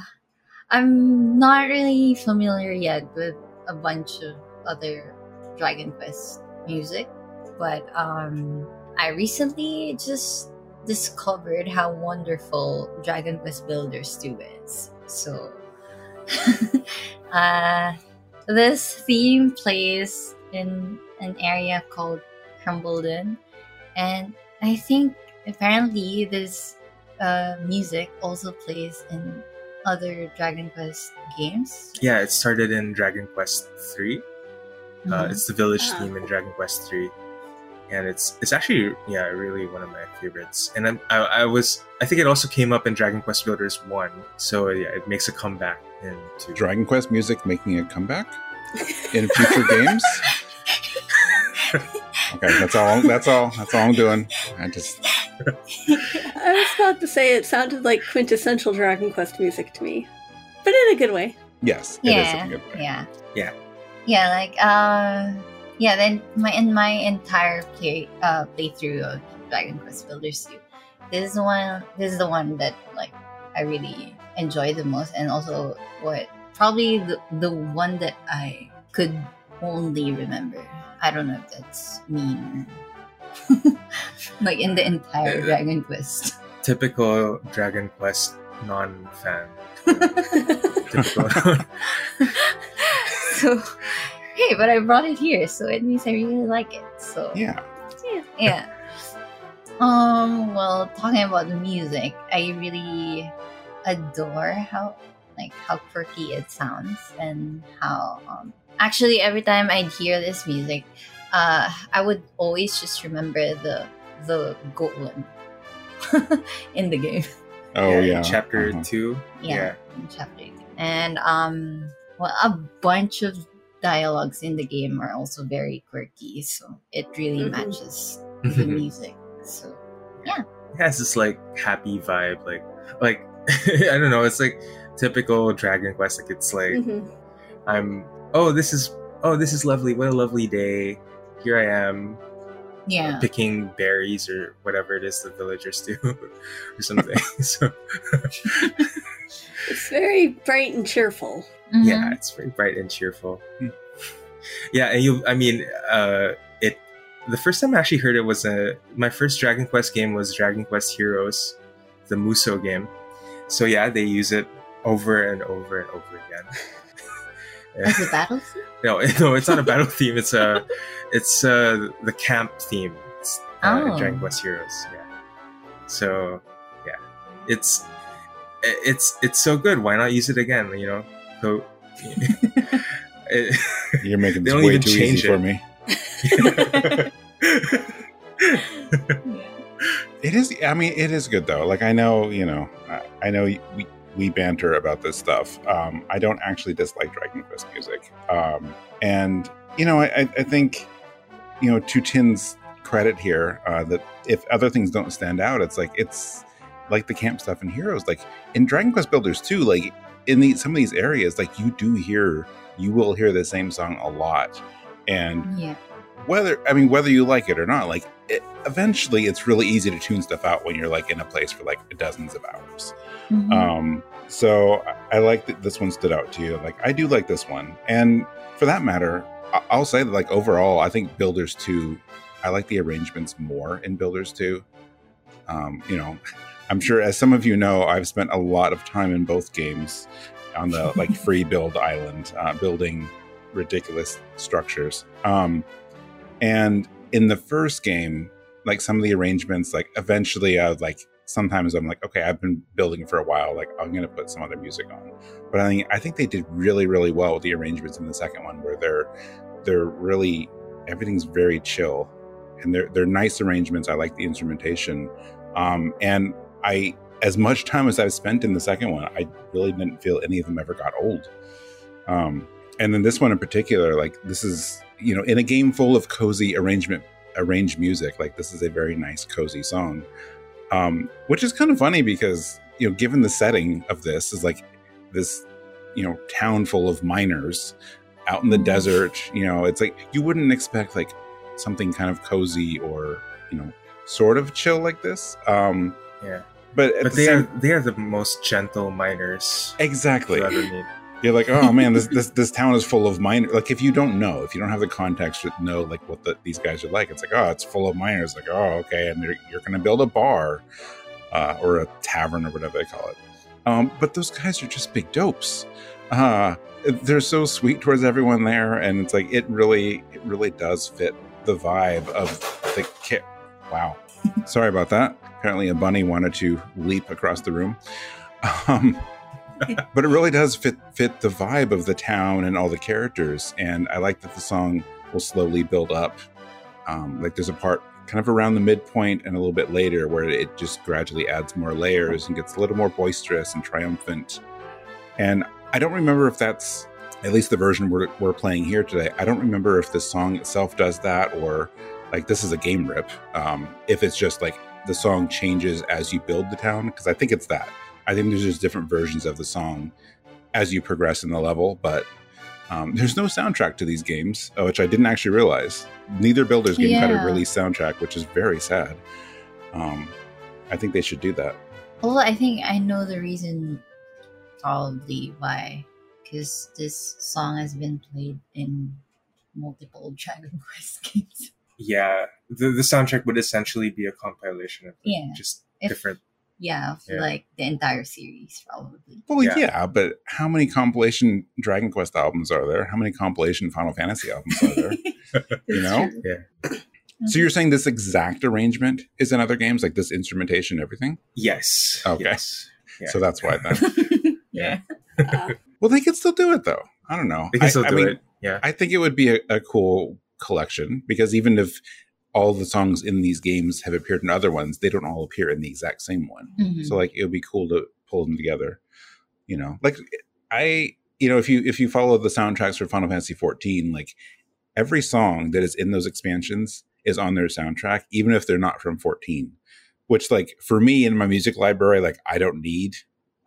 I'm not really familiar yet with a bunch of other Dragon Quest music, but um, I recently just discovered how wonderful Dragon Quest Builders 2 is. So, uh, this theme plays in an area called Khrumble Dun, and I think apparently this uh, music also plays in other Dragon Quest games. yeah, it started in Dragon Quest Three. Uh, Mhm. it's the village Ah. theme in Dragon Quest Three, and it's it's actually yeah really one of my favorites. And I'm, I I was I think it also came up in Dragon Quest Builders One, so yeah, it makes a comeback into Dragon Quest music making a comeback in future games. Okay, that's all. That's all. That's all I'm doing. I just I was about to say it sounded like quintessential Dragon Quest music to me, but in a good way. yes, it is yeah, a good way. yeah, Yeah. yeah. Like, uh, yeah. Then my in my entire play uh playthrough of Dragon Quest Builders 2, this is the one. This is the one that like I really enjoy the most, and also what probably the the one that I could only remember. I don't know if that's mean or like in the entire Dragon Quest. typical Dragon Quest non-fan. typical. so hey, but I brought it here, so it means I really like it. So Yeah. yeah. Um. Well, talking about the music, I really adore how like how quirky it sounds and how um actually every time I'd hear this music, uh, I would always just remember the the golem in the game. Oh yeah. Chapter Uh-huh. two. Yeah, Yeah. in chapter two. And um, well, a bunch of dialogues in the game are also very quirky, so it really Mhm. matches the music. So it has this like happy vibe, like like I don't know, it's like typical Dragon Quest. Like it's like Mhm. I'm oh this is oh this is lovely. What a lovely day. Here I am yeah, picking berries or whatever it is the villagers do or something. so It's very bright and cheerful. yeah, Mhm. it's very bright and cheerful. Yeah, and you I mean uh it the first time I actually heard it was a my first Dragon Quest game was Dragon Quest Heroes, the Musou game. So yeah, they use it over and over and over again. As a battle theme? No, no, it's not a battle theme. It's a, it's uh the camp theme. It's, uh, Oh. Dragon Quest Heroes. Yeah. So, yeah, it's it's it's so good. Why not use it again? You know, so. it- You're making this way too change easy for me. It is. I mean, it is good though. Like I know, you know, I, I know we we banter about this stuff. Um, I don't actually dislike Dragon Quest music, um, and you know, I, I- think, you know, to Tin's credit here, uh, that if other things don't stand out, it's like it's like the camp stuff in Heroes, like in Dragon Quest Builders too. Like in the some of these areas, like you do hear, you will hear the same song a lot, and yeah. Whether I mean whether you like it or not, like it, eventually it's really easy to tune stuff out when you're like in a place for like dozens of hours. Mhm. Um, so I, I like that this one stood out to you. Like I do like this one, and for that matter, I, I'll say that like overall, I think Builders Two, I like the arrangements more in Builders Two. Um, you know, I'm sure as some of you know, I've spent a lot of time in both games on the like free build island, uh, building ridiculous structures. Um, and in the first game, like some of the arrangements, like eventually I was like, sometimes I'm like, okay, I've been building for a while, like I'm gonna put some other music on. But I think I think they did really, really well with the arrangements in the second one, where they're they're really everything's very chill, and they're they're nice arrangements. I like the instrumentation, um, and I as much time as I've spent in the second one, I really didn't feel any of them ever got old. Um, and then this one in particular, like this is you know in a game full of cozy arrangement arranged music, like this is a very nice cozy song, um, which is kind of funny because you know given the setting of this is like this you know town full of miners out in the Mhm. desert. You know, it's like you wouldn't expect like something kind of cozy or you know sort of chill like this. Um, Yeah. but but the they same, are they are the most gentle miners exactly. You're like, oh man, this this this town is full of miners. Like, if you don't know, if you don't have the context to know like what the, these guys are like, it's like, oh, it's full of miners. Like, oh, okay, and you're going to build a bar uh, or a tavern or whatever they call it. Um, but those guys are just big dopes. Uh, they're so sweet towards everyone there, and it's like it really, it really does fit the vibe of the kit. Wow, sorry about that. Apparently, a bunny wanted to leap across the room. Um, but it really does fit fit the vibe of the town and all the characters and i like that the song will slowly build up. Um, like there's a part kind of around the midpoint and a little bit later where it just gradually adds more layers and gets a little more boisterous and triumphant. And i don't remember if that's at least the version we're, we're playing here today i don't remember if the song itself does that or like this is a game rip um, if it's just like the song changes as you build the town because i think it's that I think there's just different versions of the song as you progress in the level, but um, there's no soundtrack to these games, uh, which I didn't actually realize. Neither Builders game had a release soundtrack, which is very sad. Um, I think they should do that. Well, I think I know the reason probably why. Because this song has been played in multiple Dragon Quest games. Yeah, the, the soundtrack would essentially be a compilation of Yeah. just If- different. Yeah, for Yeah. like the entire series, probably. Well, yeah. Yeah. but how many compilation Dragon Quest albums are there? How many compilation Final Fantasy albums are there? you know? Yeah. So you're saying this exact arrangement is in other games, like this instrumentation, everything? Yes. Okay. Yes. Yeah. So that's why then. yeah. Uh, well, they could still do it though. I don't know. They can I- still I do mean, it. Yeah. I think it would be a, a cool collection because even if all the songs in these games have appeared in other ones, they don't all appear in the exact same one. Mhm. So like it would be cool to pull them together. You know, like I you know if you if you follow the soundtracks for Final Fantasy 14, like every song that is in those expansions is on their soundtrack, even if they're not from 14. Which like for me in my music library, like I don't need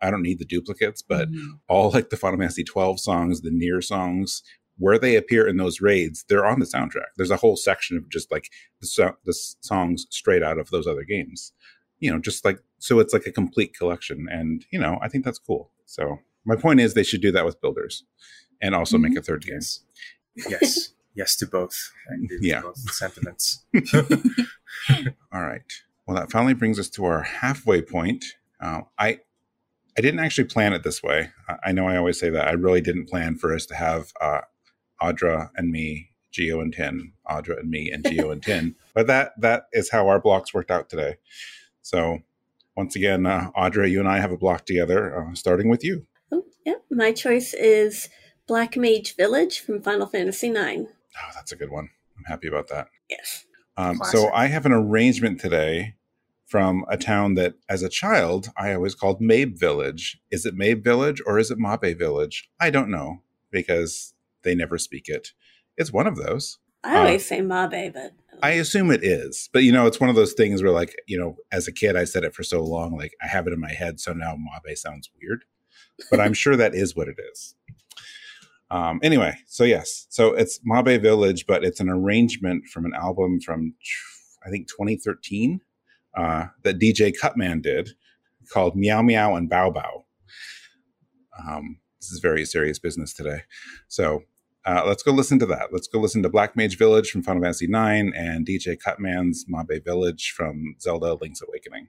I don't need the duplicates, but Mhm. all like the Final Fantasy 12 songs, the NieR songs, where they appear in those raids, they're on the soundtrack. There's a whole section of just like the, so- the songs straight out of those other games. You know, just like so it's like a complete collection and you know, I think that's cool. So my point is they should do that with builders and also make a third game. Yes. Yes. to both. I agree with Yeah. both sentiments. All right. Well, that finally brings us to our halfway point. Uh, I I didn't actually plan it this way. I, I know I always say that. I really didn't plan for us to have uh, Audra and me, Gio and Tin, Audra and me, and Gio and Tin. But that that is how our blocks worked out today. So once again, uh, Audra, you and I have a block together, uh, starting with you. Oh, yeah. My choice is Black Mage Village from Final Fantasy IX. Oh, that's a good one. I'm happy about that. Yes. Um, so I have an arrangement today from a town that, as a child, I always called Mabe Village. Is it Mabe Village or is it Mabe Village? I don't know because they never speak it. It's one of those. I always say Mabe, but I assume it is, but you know, it's one of those things where, like, you know, as a kid, I said it for so long, like I have it in my head, so now Mabe sounds weird, but I'm sure that is what it is. Um, anyway, so yes, so it's Mabe Village, but it's an arrangement from an album from I think 2013 uh, that DJ Cutman did called Meow Meow and Bow Bow. Um, this is very serious business today, so uh, let's go listen to that. Let's go listen to Black Mage Village from Final Fantasy IX and DJ Cutman's Mabe Village from Zelda Link's Awakening.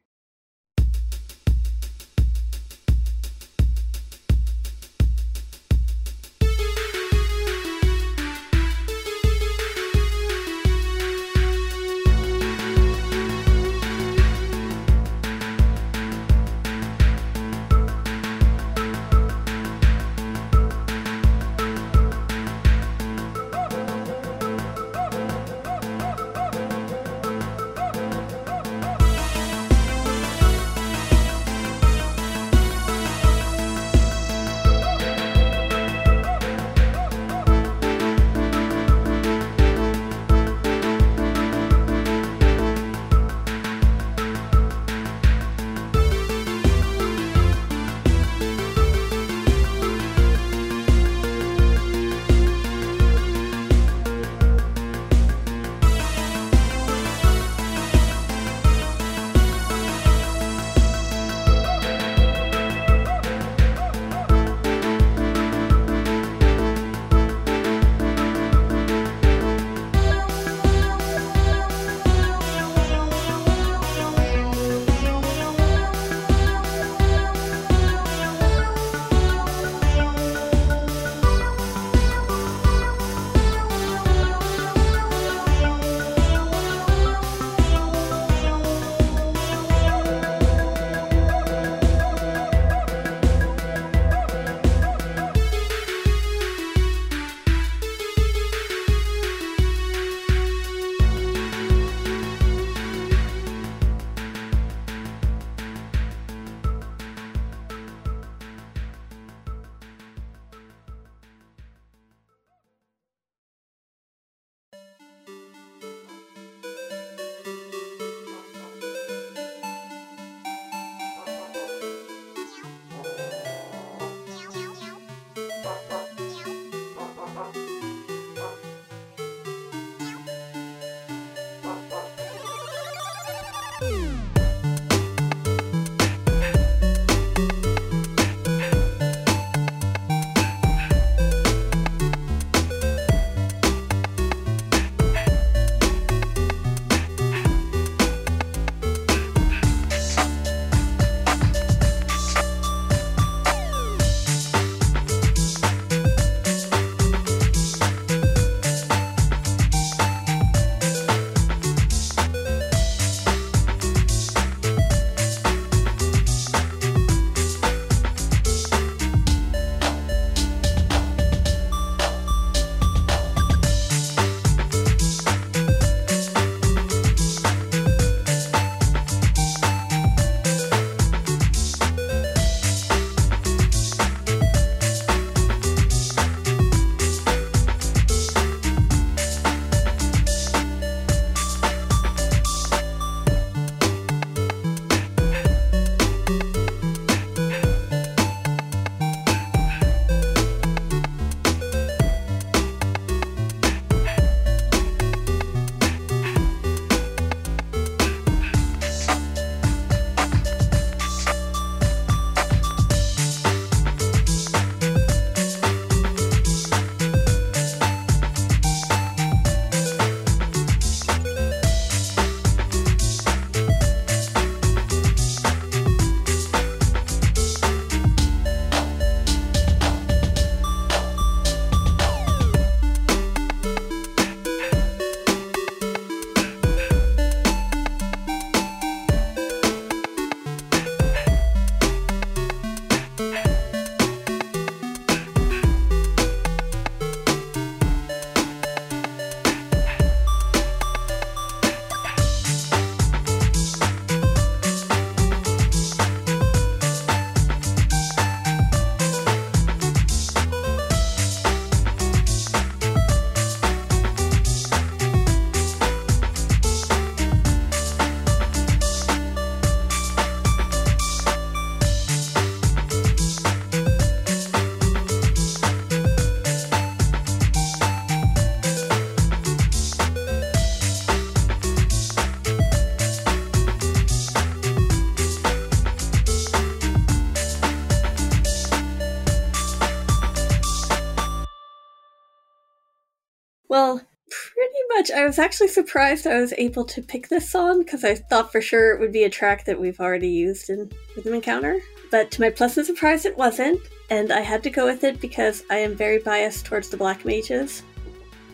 Was actually surprised I was able to pick this song because I thought for sure it would be a track that we've already used in Rhythm Encounter. But to my pleasant surprise, it wasn't, and I had to go with it because I am very biased towards the Black Mages.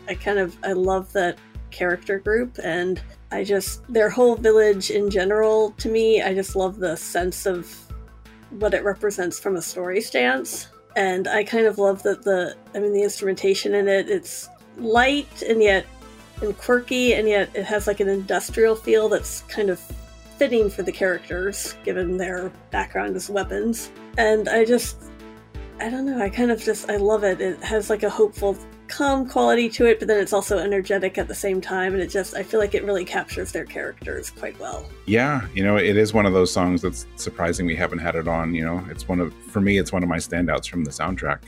I kind of I love that character group, and I just their whole village in general. To me, I just love the sense of what it represents from a story stance and I kind of love that the I mean the instrumentation in it it's light and yet and quirky and yet it has like an industrial feel that's kind of fitting for the characters given their background as weapons and I just I don't know I kind of just I love it it has like a hopeful calm quality to it, but then it's also energetic at the same time. And it just, I feel like it really captures their characters quite well. Yeah, you know, it is one of those songs that's surprising we haven't had it on. You know, it's one of, for me, it's one of my standouts from the soundtrack.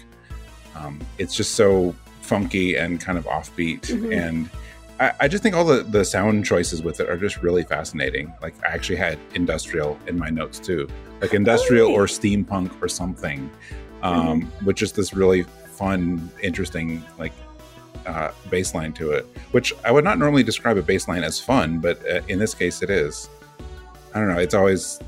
Um, it's just so funky and kind of offbeat. Mm-hmm. And I, I, just think all the, the sound choices with it are just really fascinating. Like, I actually had industrial in my notes too, like industrial oh, or steampunk or something, um, mm-hmm. which is this really fun, interesting like uh, bass line to it, which I would not normally describe a bass line as fun, but uh, in this case, it is. I don't know. It's always.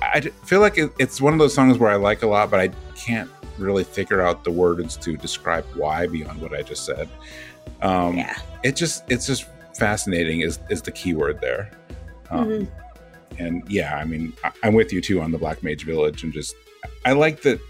I feel like it, it's one of those songs where I like a lot, but I can't really figure out the words to describe why beyond what I just said. Um, yeah. It just it's just fascinating is is the key word there. Um, mm-hmm. And yeah, I mean, I, I'm with you too on the Black Mage Village, and just I like that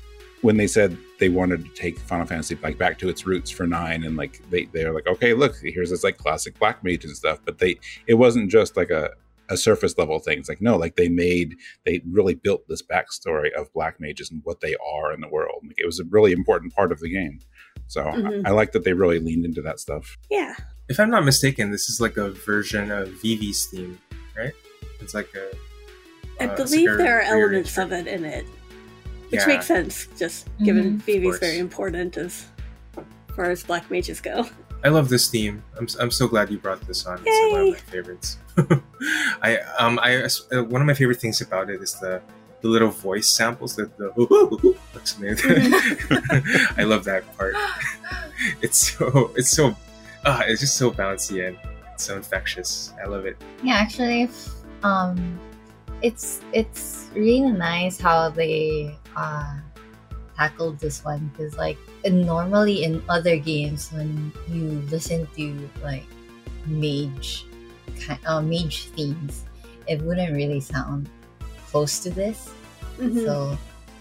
when they said they wanted to take Final Fantasy like back to its roots for nine, and like they they're like, okay, look, here's this like classic Black Mage and stuff. But they it wasn't just like a a surface level thing. It's like no, like they made they really built this backstory of Black Mages and what they are in the world. Like it was a really important part of the game. So mm-hmm. I, I like that they really leaned into that stuff. Yeah. If I'm not mistaken, this is like a version of Vivi's theme, right? It's like a. I uh, believe there are elements of it in it. Which yeah. makes sense, just given mm-hmm. Vivi's very important as far as black mages go. I love this theme. I'm, I'm so glad you brought this on. Yay. It's one of my favorites. I um I uh, one of my favorite things about it is the the little voice samples that the ooh, ooh, looks mm-hmm. I love that part. It's so it's so uh, it's just so bouncy and so infectious. I love it. Yeah, actually, um, it's it's really nice how they uh, tackled this one because like normally in other games when you listen to like mage uh, mage themes it wouldn't really sound close to this mm-hmm. so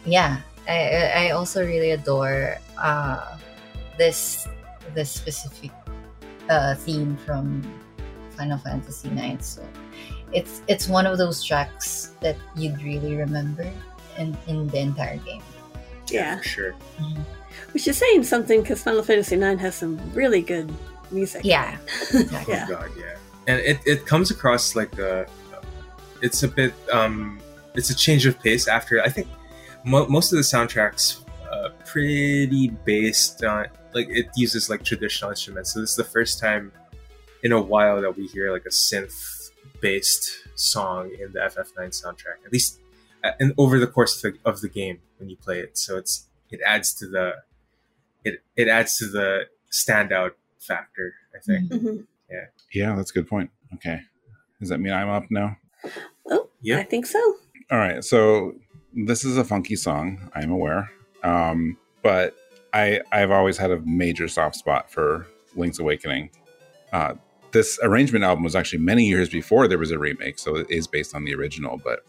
yeah I, I also really adore uh, this this specific uh, theme from Final Fantasy IX. So it's it's one of those tracks that you'd really remember in, in the entire game. Yeah, sure. Mm-hmm. Which is saying something because Final Fantasy IX has some really good music. Yeah, exactly. yeah. Oh God, yeah. And it, it comes across like a, it's a bit, um, it's a change of pace after, I think mo- most of the soundtracks uh, pretty based on, like it uses like traditional instruments. So this is the first time in a while that we hear like a synth based song in the FF9 soundtrack, at least uh, and over the course of the, of the, game when you play it. So it's it adds to the it it adds to the standout factor. I think. Mm-hmm. mm-hmm. Yeah. Yeah, that's a good point. Okay, does that mean I'm up now? Oh, yeah, I think so. All right, so this is a funky song. I'm aware, um, but I I've always had a major soft spot for Link's Awakening. Uh, this arrangement album was actually many years before there was a remake, so it is based on the original. But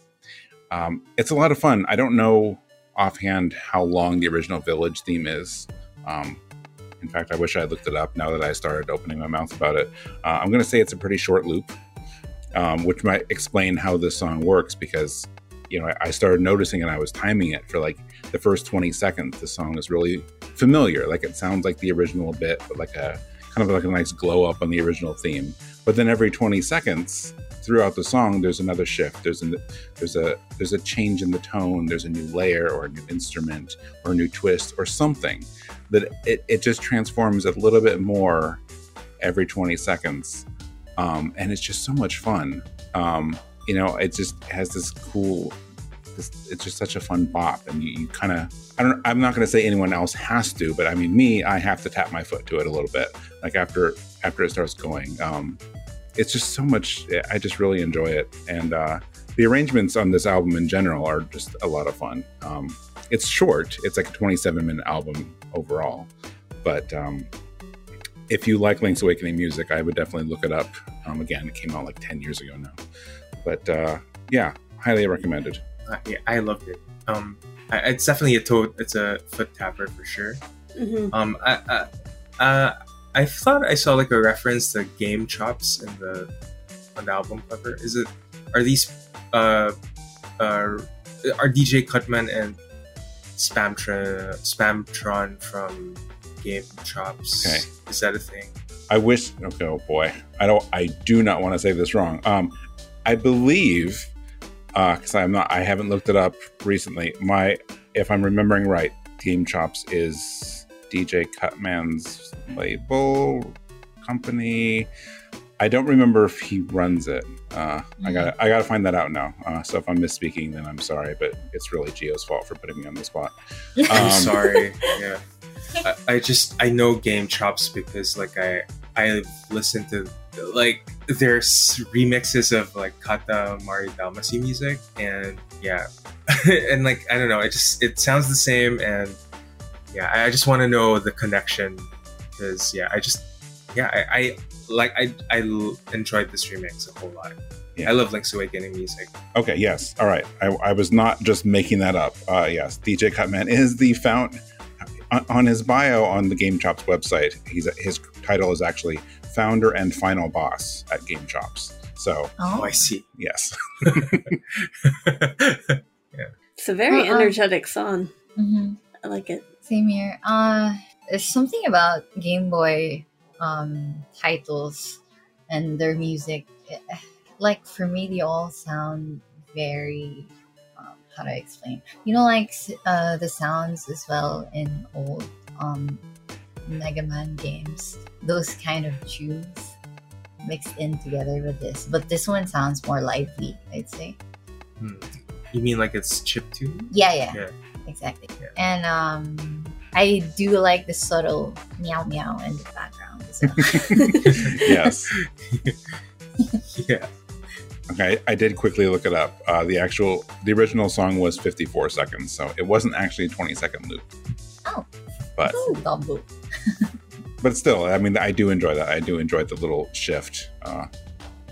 um, it's a lot of fun. I don't know offhand how long the original Village theme is. Um, in fact, I wish I looked it up now that I started opening my mouth about it. Uh, I'm going to say it's a pretty short loop, um, which might explain how this song works because, you know, I started noticing and I was timing it for like the first 20 seconds. The song is really familiar. Like it sounds like the original bit, but like a kind of like a nice glow up on the original theme. But then every 20 seconds throughout the song, there's another shift. There's a there's a there's a change in the tone. There's a new layer or a new instrument or a new twist or something that it, it just transforms a little bit more every 20 seconds. Um, and it's just so much fun. Um, you know, it just has this cool this, it's just such a fun bop, and you, you kind of I don't I'm not going to say anyone else has to, but I mean me, I have to tap my foot to it a little bit. Like after after it starts going, um, it's just so much. I just really enjoy it, and uh, the arrangements on this album in general are just a lot of fun. Um, it's short; it's like a 27 minute album overall, but um, if you like Link's Awakening music, I would definitely look it up. Um, again, it came out like 10 years ago now, but uh, yeah, highly recommended. Uh, yeah, I loved it. Um, I, it's definitely a toe. It's a foot tapper for sure. hmm Um, I, I, uh, I thought I saw like a reference to Game Chops in the on the album cover. Is it? Are these? Uh, uh, are DJ Cutman and Spamtron Spamtron from Game Chops? Okay. Is that a thing? I wish. Okay, oh boy, I don't. I do not want to say this wrong. Um, I believe, because I'm not. I haven't looked it up recently. My, if I'm remembering right, Game Chops is DJ Cutman's label company. I don't remember if he runs it. Uh, I got. I got to find that out now. Uh, so if I'm misspeaking, then I'm sorry, but it's really Gio's fault for putting me on the spot. I'm Um, sorry. Yeah. I, I just I know Game Chops because like I I listened to like there's remixes of like Katamari Damacy music and yeah and like I don't know it just it sounds the same and yeah I, I just want to know the connection because yeah I just yeah I, I like I I l- enjoyed this remix a whole lot. Yeah. I love Link's Awakening music. Okay, yes. All right. I, I was not just making that up. Uh, yes, DJ Cutman is the fount on, on his bio on the Game Chops website. He's his title is actually founder and final boss at Game Chops. So Oh, Oh, I see. yes, yeah. It's a very Uh-uh. energetic song. hmm I like it. Same here. Uh, there's something about Game Boy um, titles and their music. Like for me, they all sound very. Um, how do I explain? You know, like uh, the sounds as well in old um, Mega Man games. Those kind of tunes mixed in together with this, but this one sounds more lively. I'd say. Hmm. You mean like it's chip tune? Yeah, yeah, Yeah. exactly. Yeah. And um, I do like the subtle meow meow in the background. as well. yes. yeah. Okay, I did quickly look it up. Uh, the actual, the original song was 54 seconds, so it wasn't actually a 20 second loop. Oh. But Ooh, but still, I mean, I do enjoy that. I do enjoy the little shift uh,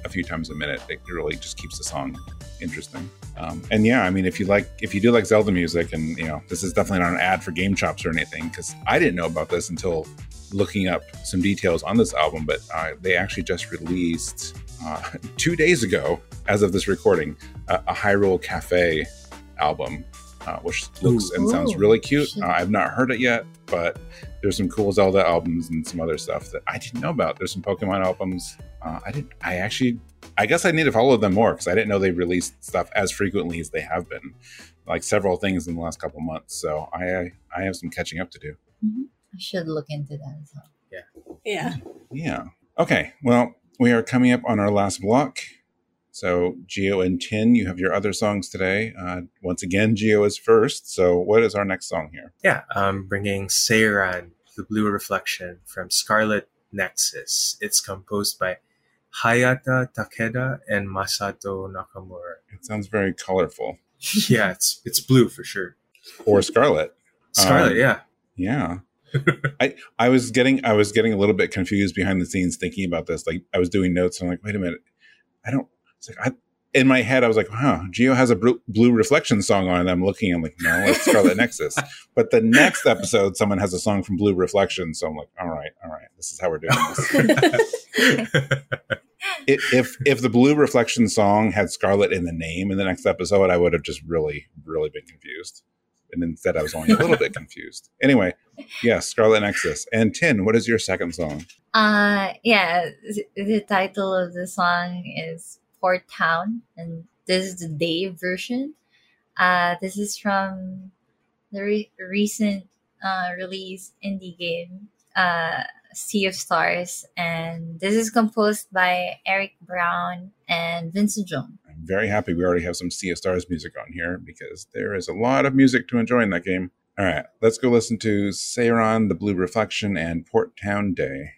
a few times a minute. It really just keeps the song interesting. Um, and yeah, I mean, if you like, if you do like Zelda music, and you know, this is definitely not an ad for Game Chops or anything, because I didn't know about this until looking up some details on this album. But uh, they actually just released uh, two days ago, as of this recording, uh, a Hyrule Cafe album, uh, which looks and sounds really cute. Uh, I've not heard it yet, but there's some cool Zelda albums and some other stuff that I didn't know about. There's some Pokemon albums. Uh, I didn't. I actually. I guess I need to follow them more because I didn't know they released stuff as frequently as they have been, like several things in the last couple months. So I I have some catching up to do. I should look into that as well. Yeah. Yeah. Yeah. Okay. Well, we are coming up on our last block. So Gio and Tin, you have your other songs today. Uh, once again, Gio is first. So what is our next song here? Yeah, I'm bringing Seiran, the Blue Reflection from Scarlet Nexus. It's composed by Hayata Takeda and Masato Nakamura. It sounds very colorful. yeah, it's it's blue for sure. Or Scarlet. Scarlet, Um, yeah. Yeah. I I was getting I was getting a little bit confused behind the scenes thinking about this. Like I was doing notes and I'm like, wait a minute, I don't. It's like I in my head I was like, huh, Gio has a blue, blue reflection song on, and I'm looking. I'm like, no, it's Scarlet Nexus. But the next episode, someone has a song from Blue Reflection, so I'm like, all right, all right, this is how we're doing this. I- if if the Blue Reflection song had Scarlet in the name in the next episode, I would have just really really been confused. And instead, I was only a little bit confused. Anyway, yes, Scarlet Nexus. And Tin, what is your second song? Uh, yeah, the title of the song is Port Town, and this is the day version. Uh, this is from the re- recent uh, release indie game, uh, Sea of Stars, and this is composed by Eric Brown and Vincent Jones. very happy we already have some Sea of Stars music on here because there is a lot of music to enjoy in that game. All right, let's go listen to Seiran, The Blue Reflection, and Port Town Day.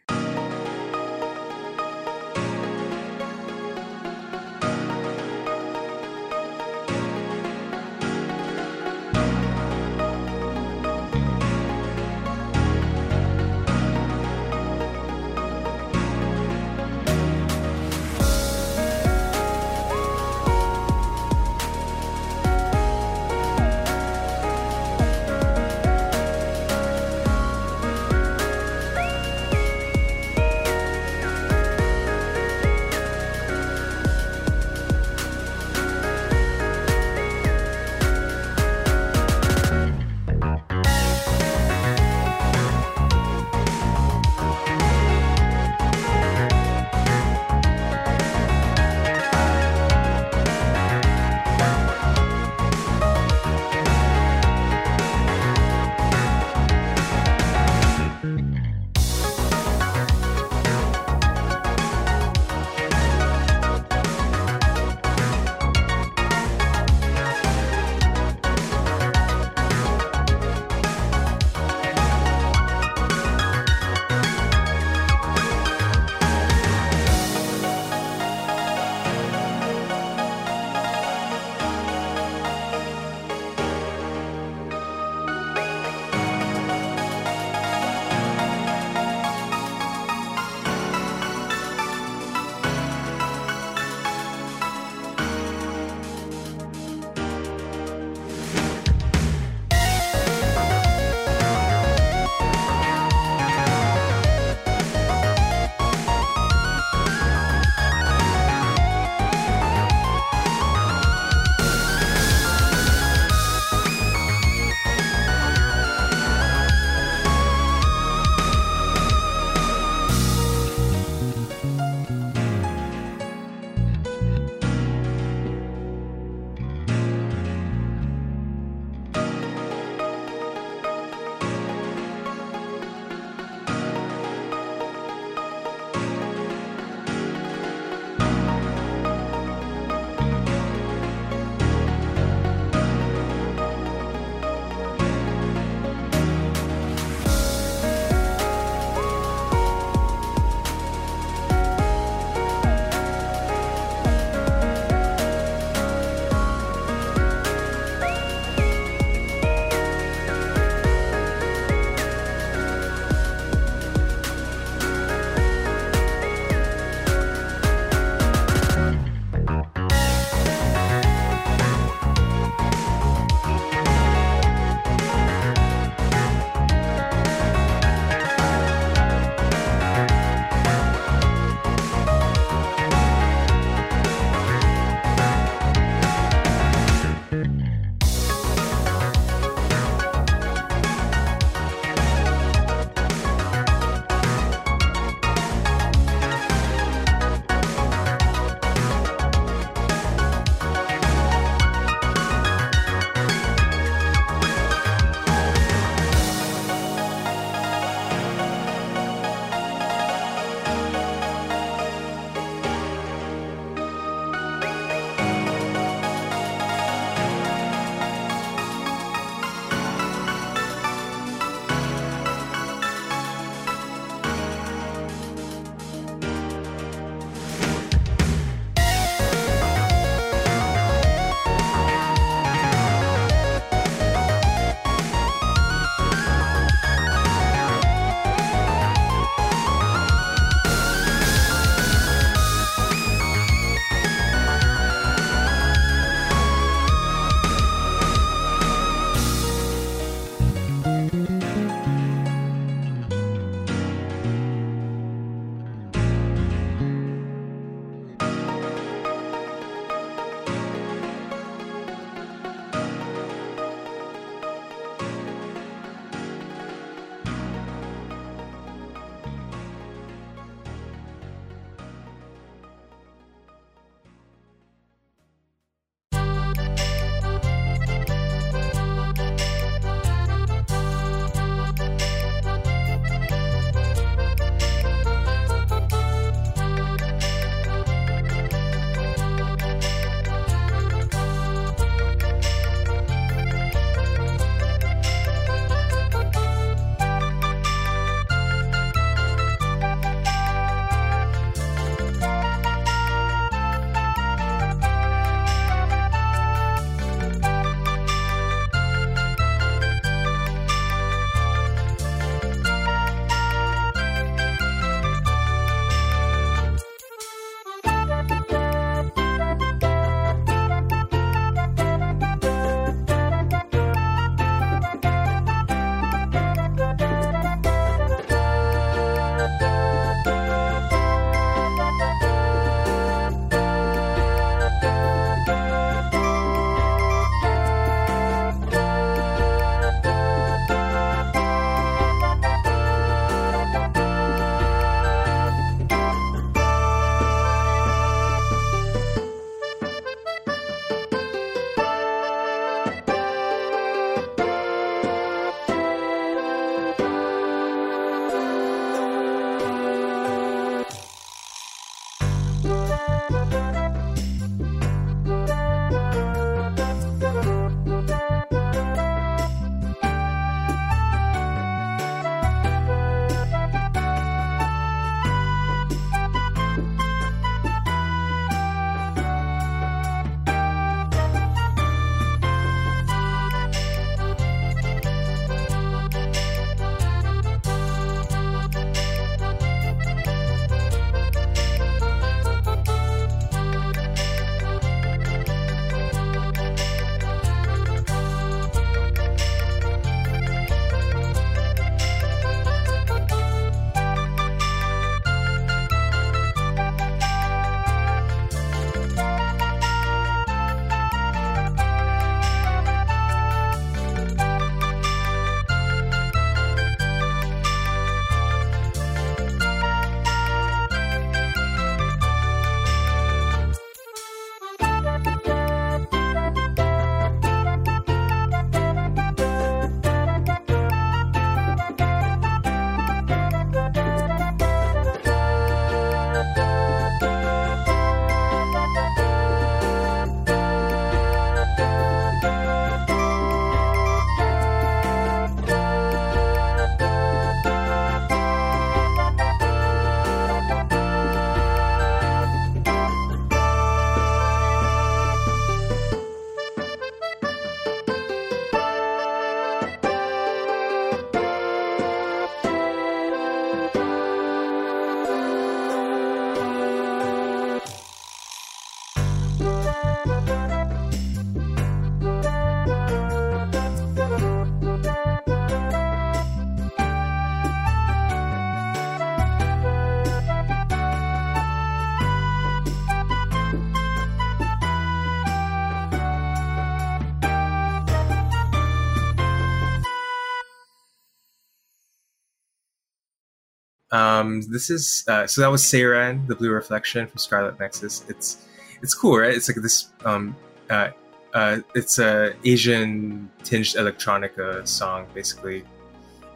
Um, this is uh, so that was Seiran, the Blue Reflection from Scarlet Nexus. It's it's cool, right? It's like this. Um, uh, uh, it's a Asian tinged electronica song, basically.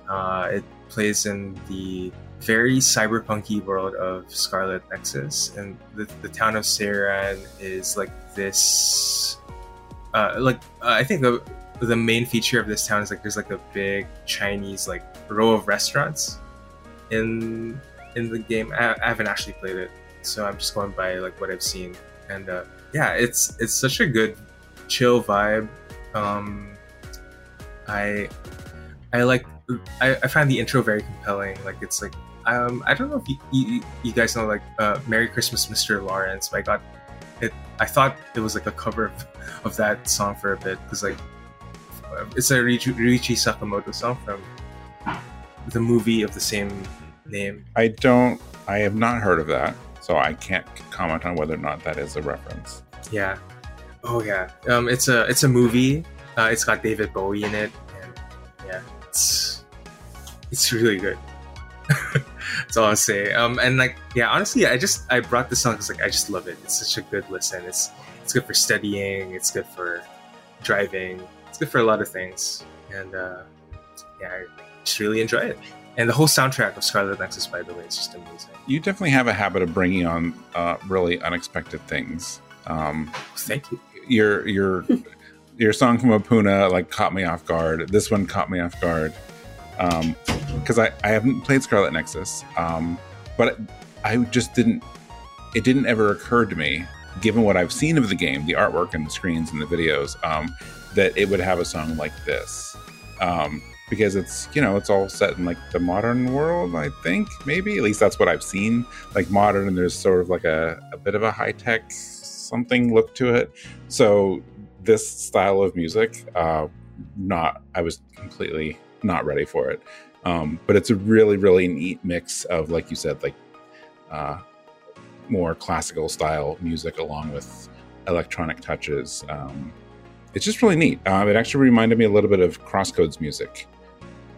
Uh, it plays in the very cyberpunky world of Scarlet Nexus, and the, the town of Seiran is like this. Uh, like uh, I think the the main feature of this town is like there's like a big Chinese like row of restaurants in in the game. I, I haven't actually played it, so I'm just going by like what I've seen. And uh, yeah, it's it's such a good chill vibe. Um, I I like I, I find the intro very compelling. Like it's like um, I don't know if you, you, you guys know like uh, "Merry Christmas, Mr. Lawrence." But I got it. I thought it was like a cover of, of that song for a bit because like it's a Ryuichi Sakamoto song from the movie of the same name. I don't. I have not heard of that, so I can't comment on whether or not that is a reference. Yeah. Oh yeah. Um, it's a it's a movie. Uh, it's got David Bowie in it, and yeah, it's it's really good. That's all I'll say. Um, and like, yeah, honestly, I just I brought this song because like I just love it. It's such a good listen. It's it's good for studying. It's good for driving. It's good for a lot of things. And uh, yeah, I just really enjoy it. And the whole soundtrack of Scarlet Nexus, by the way, is just amazing. You definitely have a habit of bringing on uh, really unexpected things. Um, Thank you. Your your your song from Opoona like caught me off guard. This one caught me off guard because um, I, I haven't played Scarlet Nexus, um, but I just didn't. It didn't ever occur to me, given what I've seen of the game, the artwork and the screens and the videos, um, that it would have a song like this. Um, because it's you know it's all set in like the modern world i think maybe? At least that's what i've seen. Like modern and there's sort of like a, a bit of a high-tech something look to it. So this style of music uh not i was completely not ready for it. Um but it's a really really neat mix of like you said like uh more classical style music along with electronic touches. Um it's just really neat. Um, it actually reminded me a little bit of CrossCode's music,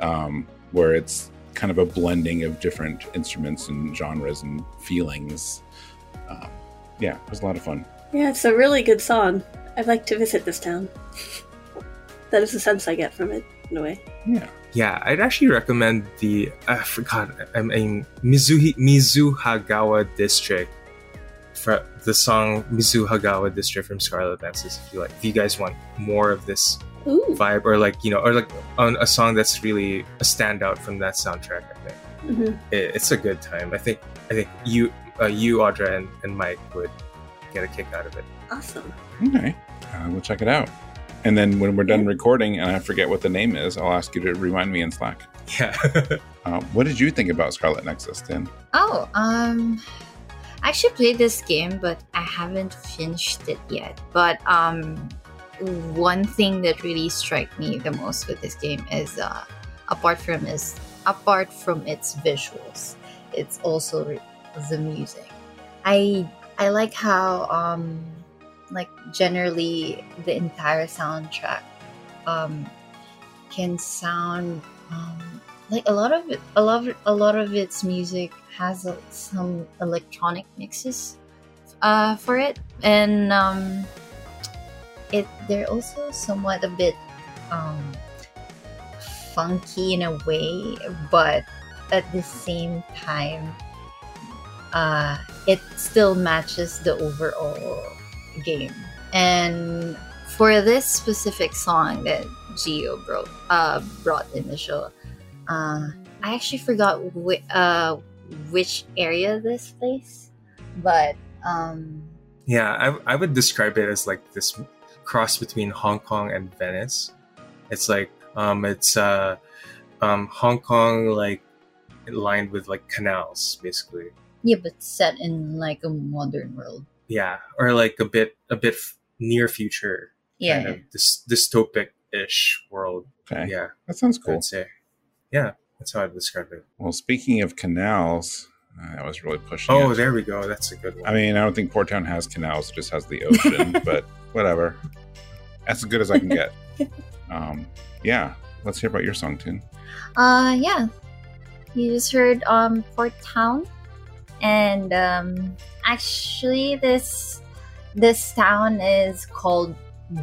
um, where it's kind of a blending of different instruments and genres and feelings. Um, yeah, it was a lot of fun. Yeah, it's a really good song. I'd like to visit this town. that is the sense I get from it, in a way. Yeah. Yeah, I'd actually recommend the I forgot I mean Mizuhi Mizuhagawa district for the song Mizuhagawa district from Scarlet Nexus if you like if you guys want more of this Ooh. vibe or like you know or like on a song that's really a standout from that soundtrack i think Mhm. it, it's a good time i think i think you uh, you audra and, and mike would get a kick out of it Awesome. Okay. Uh, we'll check it out. And then when we're done recording and I forget what the name is, I'll ask you to remind me in Slack. yeah Uh, what did you think about Scarlet Nexus, then Oh, um, I actually played this game, but I haven't finished it yet. But um, one thing that really struck me the most with this game is, uh, apart from its apart from its visuals, it's also the music. I I like how um, like generally the entire soundtrack um can sound um like a lot of a lot of, a lot of its music has uh, some electronic mixes uh for it and um it they're also somewhat a bit um funky in a way but at the same time uh it still matches the overall game. And for this specific song that Gio brought uh brought in the show uh I actually forgot uh which area this place but um yeah I, I would describe it as like this cross between hong kong and venice. It's like um it's uh um hong kong like lined with like canals basically. Yeah but set in like a modern world. Yeah or like a bit a bit f- near future yeah kind of dys- dystopic ish world. Okay. yeah That sounds cool. i'd say. Yeah that's how i'd describe it. Well, speaking of canals, uh, that was really pushing oh it. there we go. That's a good one. I mean, I don't think Port Town has canals; it just has the ocean. but whatever, that's as good as I can get. Um, yeah, let's hear about your song, Tin. Uh, yeah. you just heard um Port Town, and um, actually this this town is called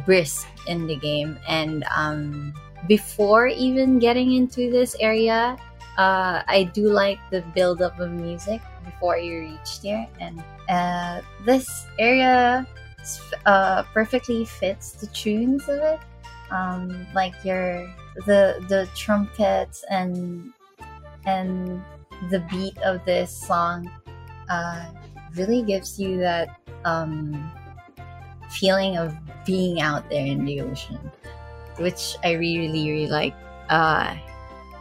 Brisk in the game, and um, before even getting into this area, uh, I do like the build up of music before you reach there, and uh, this area uh, perfectly fits the tunes of it. Um, like your the the trumpets and and the beat of this song uh, really gives you that um, feeling of being out there in the ocean, which I really really like uh,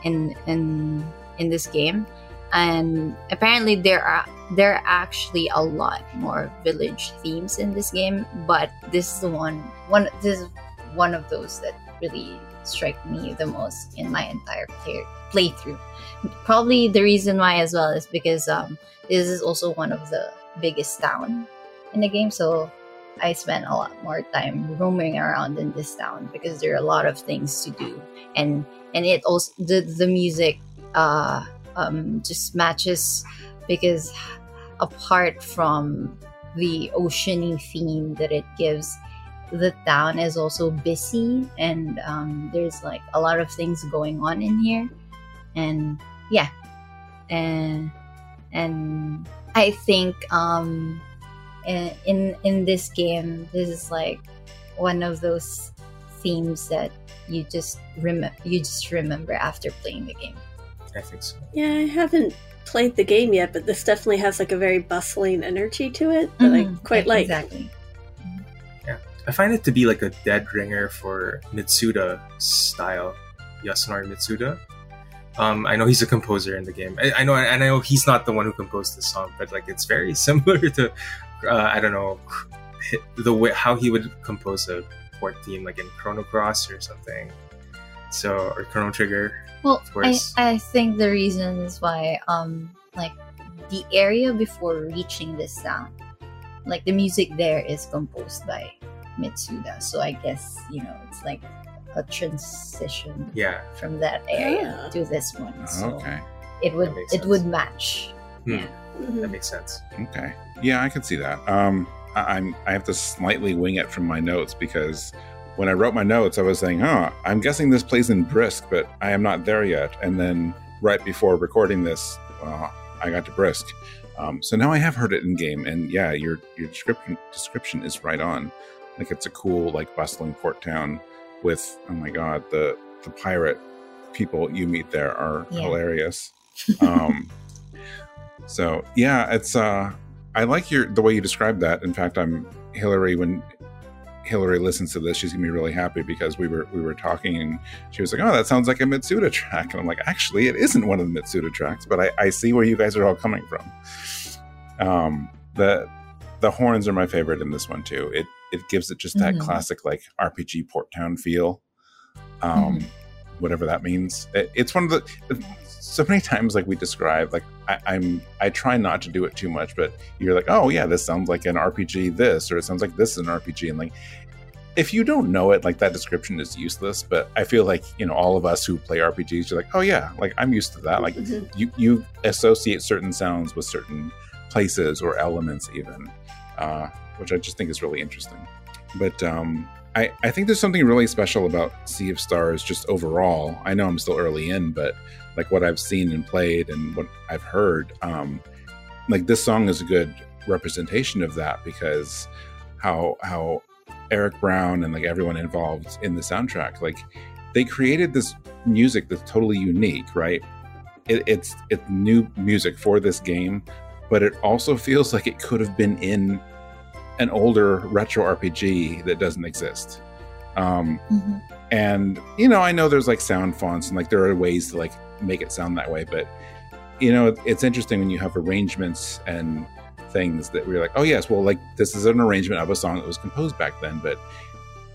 in in in this game. And apparently there are there are actually a lot more village themes in this game, but this is the one one this is one of those that really strike me the most in my entire play, playthrough. Probably the reason why as well is because um, this is also one of the biggest town in the game, so I spent a lot more time roaming around in this town because there are a lot of things to do, and and it also the the music uh, um, just matches because apart from the oceany theme that it gives the town is also busy and um, there's like a lot of things going on in here. And yeah. And and i think um in in this game this is like one of those themes that you just remember you just remember after playing the game. I think so. Yeah, I haven't played the game yet, but this definitely has like a very bustling energy to it that I Mhm, quite like. exactly Yeah, I find it to be like a dead ringer for Mitsuda style, Yasunari Mitsuda. Um, I know he's a composer in the game. I, I know, and I know he's not the one who composed the song, but like it's very similar to, uh, I don't know, the way how he would compose a port theme, like in Chrono Cross or something. So or Chrono Trigger. Well, Of course. I, I think the reason is why, um, like the area before reaching this town, like the music there is composed by Mitsuda. So I guess you know it's like a transition Yeah. from that area Ah. to this one. So Okay. it would it sense. would match. Hmm. Yeah. Mhm. That makes sense. Okay. Yeah, I can see that. Um, I, I'm I have to slightly wing it from my notes because when I wrote my notes, I was saying, "Oh, I'm guessing this plays in Brisk, but I am not there yet." And then right before recording this, well, I got to Brisk. Um, so now I have heard it in game, and yeah, your your description description is right on. Like it's a cool, like bustling port town with oh my god, the the pirate people you meet there are Yeah. hilarious. Um, so yeah, it's uh I like your the way you described that. In fact, I'm Hillary when Hillary listens to this, she's gonna be really happy because we were we were talking and she was like, "Oh, that sounds like a Mitsuda track," and I'm like, "Actually, it isn't one of the Mitsuda tracks, but I, I see where you guys are all coming from." Um, the the horns are my favorite in this one too. It it gives it just that Mhm. classic like RPG Port Town feel, um, Mhm. whatever that means. It, it's one of the so many times like we describe like I, I'm I try not to do it too much, but you're like, oh yeah, this sounds like an RPG. This or it sounds like this is an RPG, and like if you don't know it, like that description is useless. But I feel like you know all of us who play RPGs, you're like, oh yeah, like I'm used to that. Like Mhm. you you associate certain sounds with certain places or elements even uh, which i just think is really interesting but um, I, I think there's something really special about sea of stars just overall i know i'm still early in but like what i've seen and played and what i've heard um, like this song is a good representation of that because how how eric brown and like everyone involved in the soundtrack like they created this music that's totally unique right it, it's it's new music for this game but it also feels like it could have been in an older retro RPG that doesn't exist. Um, Mhm. and you know, I know there's like sound fonts and like there are ways to like make it sound that way, but you know, it's interesting when you have arrangements and things that we're like, oh yes, well, like this is an arrangement of a song that was composed back then, but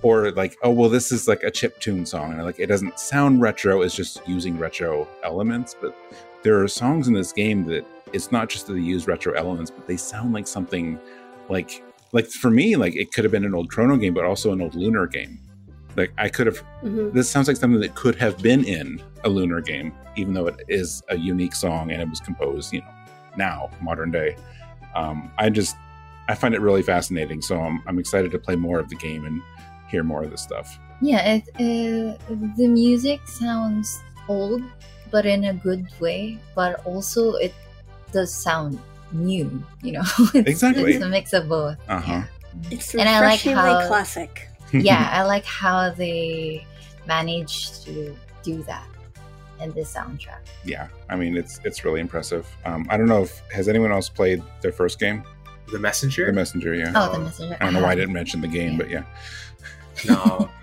or like, oh well, this is like a chip tune song, and like it doesn't sound retro; it's just using retro elements. But there are songs in this game that it's not just that they use retro elements, but they sound like something like like for me, like it could have been an old Chrono game, but also an old Lunar game. Like I could have. Mhm. This sounds like something that could have been in a Lunar game, even though it is a unique song and it was composed, you know, now modern day. Um, I just I find it really fascinating. So I'm I'm excited to play more of the game and hear more of this stuff. Yeah, it, uh, the music sounds old, but in a good way. But also, it does sound new. You know, it's, Exactly. It's a mix of both. Uh huh. It's And I like refreshingly how- classic. yeah, I like how they managed to do that in this soundtrack. yeah. I mean, it's it's really impressive. Um, I don't know if has anyone else played their first game, The messenger? The Messenger. Yeah. Oh, the messenger. I don't know why I didn't mention the game, but yeah. no,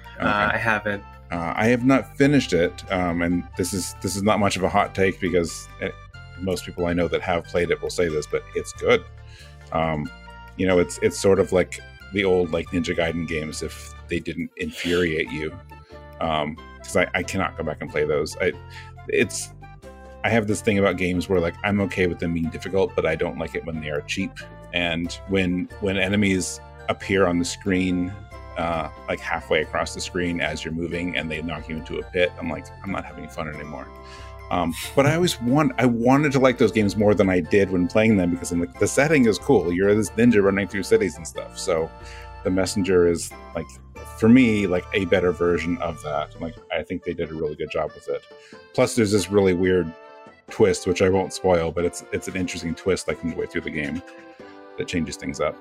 Okay. uh, I haven't. Uh, I have not finished it, um, and this is this is not much of a hot take because eh, most people I know that have played it will say this, but it's good. Um, you know, it's it's sort of like the old like Ninja Gaiden games if they didn't infuriate you, because I, I cannot go back and play those. I it's I have this thing about games where like I'm okay with them being difficult, but I don't like it when they are cheap and when when enemies appear on the screen uh, like halfway across the screen as you're moving and they knock you into a pit. I'm like, I'm not having fun anymore. Um, but I always want, I wanted to like those games more than I did when playing them because I'm like, the setting is cool. You're this ninja running through cities and stuff. So the messenger is like, for me, like a better version of that. Like, I think they did a really good job with it. Plus, there's this really weird twist, which I won't spoil, but it's it's an interesting twist like midway through the game that changes things up.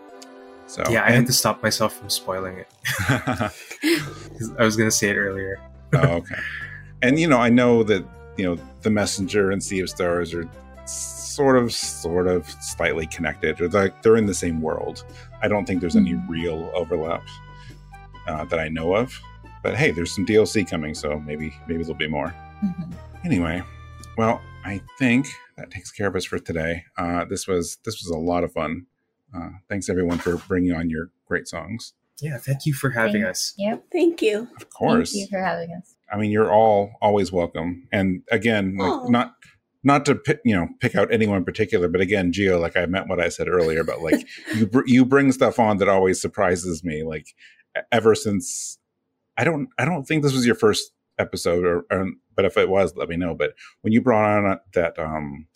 So Yeah, I had to stop myself from spoiling it. I was going to say it earlier. oh, okay. And you know, I know that you know the messenger and Sea of Stars are sort of, sort of, slightly connected. Or like they're in the same world. I don't think there's any mm-hmm. real overlap uh, that I know of. But hey, there's some DLC coming, so maybe maybe there'll be more. Mhm. Anyway, well, I think that takes care of us for today. Uh, this was this was a lot of fun. Uh, thanks everyone for bringing on your great songs. Yeah, thank you for having Thank- us. Yep. Thank you. Of course. Thank you for having us. I mean, you're all always welcome. And again, like, not not to pick, you know pick out anyone in particular, but again, Gio, like I meant what I said earlier about like you br- you bring stuff on that always surprises me. Like ever since I don't I don't think this was your first episode, or, or but if it was, let me know. But when you brought on that um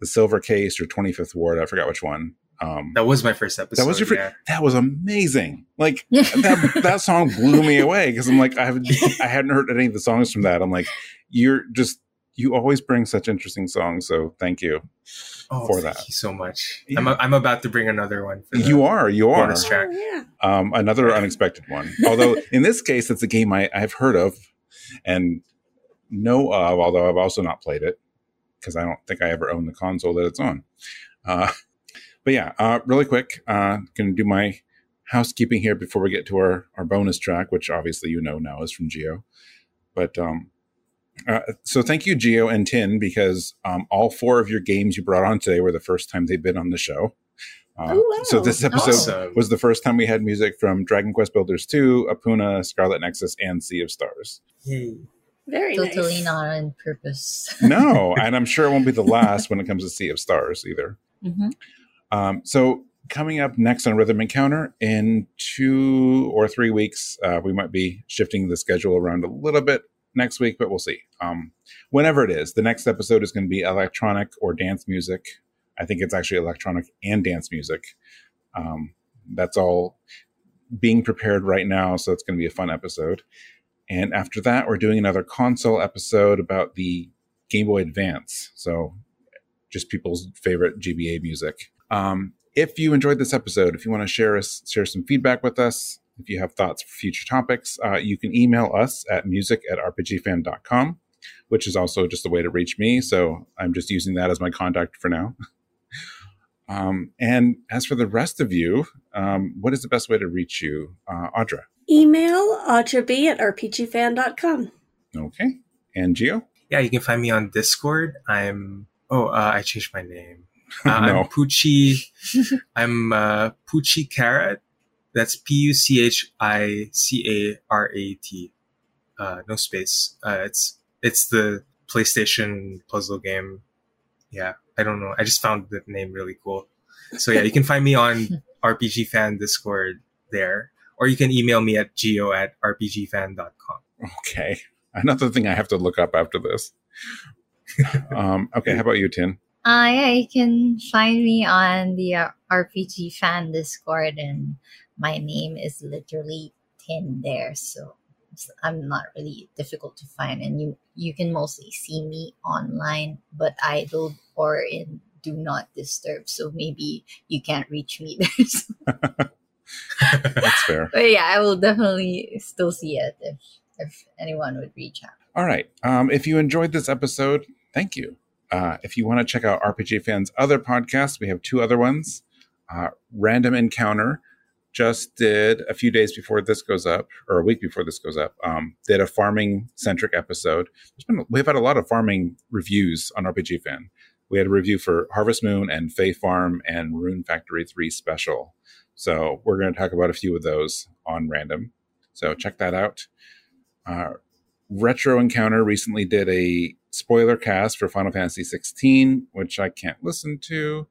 the Silver Case or 25th Ward, I forgot which one. Um, That was my first episode. that was your fir- yeah. that was amazing. Like that that song blew me away because I'm like I haven't I hadn't heard any of the songs from that. I'm like you're just you always bring such interesting songs. So thank you. Oh, for thank that. you so much. Yeah. I'm, I'm about to bring another one. For You are you are bonus track. Oh, yeah. um, another unexpected one. Although in this case, it's a game I, I've heard of and know of. Although I've also not played it because I don't think I ever owned the console that it's on. Uh, but yeah, uh, really quick, uh, going to do my housekeeping here before we get to our, our bonus track, which obviously you know now is from Gio. But um, uh, so thank you, Gio and Tin, because um, all four of your games you brought on today were the first time they've been on the show. Uh, Oh, wow. So this episode Awesome. was the first time we had music from Dragon Quest Builders 2, Opoona, Scarlet Nexus, and Sea of Stars. Yay. Very Totally nice. not on purpose. No, and I'm sure it won't be the last when it comes to Sea of Stars either. hmm Um, so coming up next on Rhythm Encounter in two or three weeks, uh, we might be shifting the schedule around a little bit next week, but we'll see. Um, whenever it is, the next episode is going to be electronic or dance music. I think it's actually electronic and dance music. Um, that's all being prepared right now, so it's going to be a fun episode. And after that, we're doing another console episode about the Game Boy Advance. So just people's favorite GBA music. Um, if you enjoyed this episode, if you want to share us, share some feedback with us, if you have thoughts for future topics, uh, you can email us at music at rpgfan.com, which is also just a way to reach me. So I'm just using that as my contact for now. um, and as for the rest of you, um, what is the best way to reach you, uh, Audra? Email audreb at rpgfan.com. Okay. And Gio? Yeah, you can find me on Discord. I'm. Oh, uh, I changed my name. Uh, No. I'm Puchi. I'm uh, Puchi Carat. That's P U C H I C A R A T. Uh, no space. Uh, it's it's the PlayStation puzzle game. Yeah, I don't know. I just found the name really cool. So yeah, you can find me on RPG Fan Discord there, or you can email me at gio at rpgfan.com. Okay. Another thing I have to look up after this. um, okay, how about you, Tin? Uh, yeah, you can find me on the uh, RPG fan Discord, and my name is literally Tin there, so I'm not really difficult to find, and you you can mostly see me online, but I don't or in do not disturb, so maybe you can't reach me there. That's fair. But yeah, I will definitely still see it if if anyone would reach out. All right. Um, if you enjoyed this episode, thank you. Uh, if you want to check out RPG Fans' other podcasts, we have two other ones. Uh, Random Encounter just did a few days before this goes up, or a week before this goes up, um, did a farming centric episode. Been, we've had a lot of farming reviews on RPG Fan. We had a review for Harvest Moon and Fae Farm and Rune Factory 3 Special. So we're going to talk about a few of those on random. So check that out. Uh, Retro Encounter recently did a spoiler cast for Final Fantasy 16, which I can't listen to.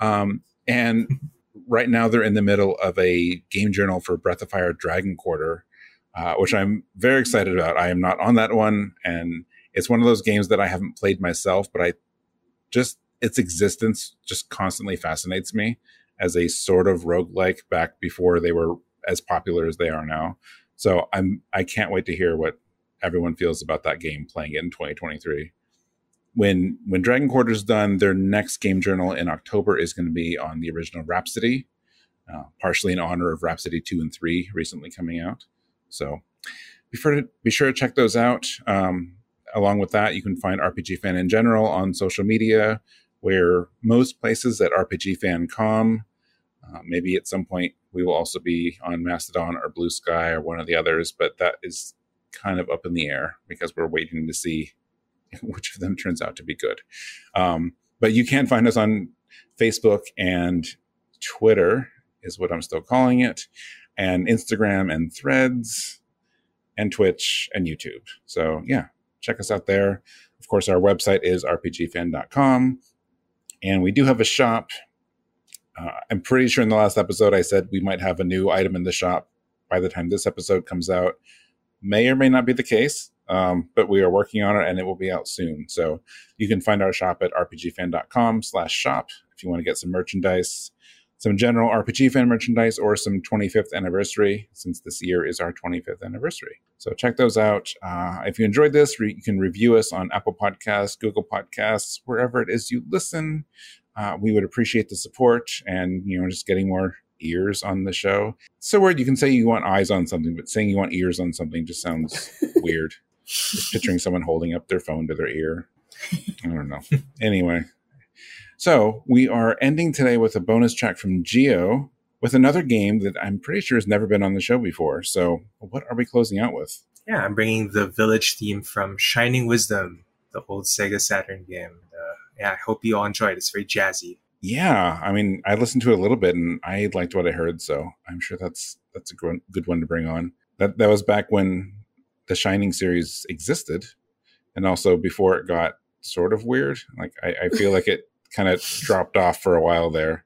Um, and right now they're in the middle of a game journal for Breath of Fire Dragon Quarter, uh, which I'm very excited about. I am not on that one, and it's one of those games that I haven't played myself, but I just its existence just constantly fascinates me as a sort of roguelike back before they were as popular as they are now. So I'm I can't wait to hear what everyone feels about that game playing it in 2023. When when Dragon Quarter is done, their next game journal in October is going to be on the original Rhapsody, uh, partially in honor of Rhapsody 2 and 3 recently coming out. So be sure to, be sure to check those out. Um, along with that, you can find RPG Fan in general on social media, where most places at RPGFan.com. Uh, maybe at some point we will also be on Mastodon or Bluesky or one of the others, but that is kind of up in the air because we're waiting to see which of them turns out to be good. Um, but you can find us on Facebook and Twitter, is what I'm still calling it, and Instagram and Threads and Twitch and YouTube. So, yeah, check us out there. Of course, our website is rpgfan.com. And we do have a shop. Uh, I'm pretty sure in the last episode I said we might have a new item in the shop by the time this episode comes out. May or may not be the case, um, but we are working on it and it will be out soon. So you can find our shop at rpgfan.com slash shop if you want to get some merchandise, some general RPG fan merchandise, or some 25th anniversary, since this year is our 25th anniversary. So check those out. Uh, if you enjoyed this, re- you can review us on Apple Podcasts, Google Podcasts, wherever it is you listen. Uh, we would appreciate the support and you know just getting more ears on the show. It's so weird. You can say you want eyes on something, but saying you want ears on something just sounds weird. Just picturing someone holding up their phone to their ear. I don't know. anyway, so we are ending today with a bonus track from Gio with another game that I'm pretty sure has never been on the show before. So what are we closing out with? Yeah, I'm bringing the village theme from Shining Wisdom, the old Sega Saturn game. Uh, yeah, I hope you all enjoy it. It's very jazzy. Yeah, I mean, I listened to it a little bit and I liked what I heard, so I'm sure that's that's a good one to bring on. That that was back when the Shining series existed, and also before it got sort of weird. Like I, I feel like it kind of dropped off for a while there,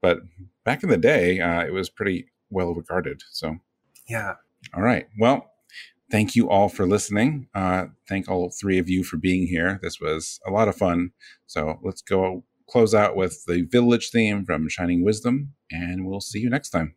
but back in the day, uh, it was pretty well regarded. So yeah. All right. Well, thank you all for listening. Uh, thank all three of you for being here. This was a lot of fun. So let's go close out with the village theme from Shining Wisdom, and we'll see you next time.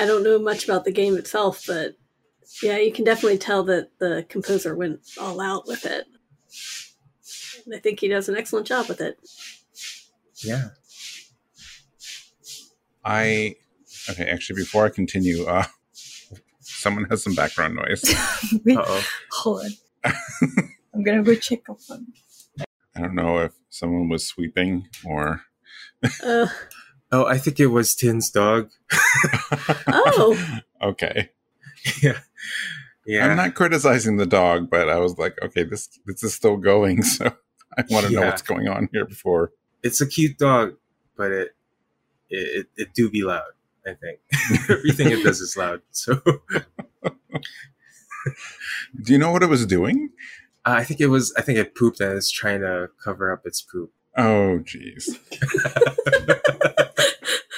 I don't know much about the game itself, but yeah, you can definitely tell that the composer went all out with it. And I think he does an excellent job with it. Yeah. I okay. Actually, before I continue, uh, someone has some background noise. Uh oh. hold on. I'm gonna go check up on. I don't know if someone was sweeping or. Uh, Oh, I think it was Tin's dog. oh, okay. yeah. Yeah. I'm not criticizing the dog, but I was like, okay, this this is still going, so I want to know what's going on here before. it's a cute dog, but it it, it, it do be loud. I think everything it does is loud. So uh, Do you know what it was doing? I think it was. I think it pooped and it's trying to cover up its poop. Oh, jeez.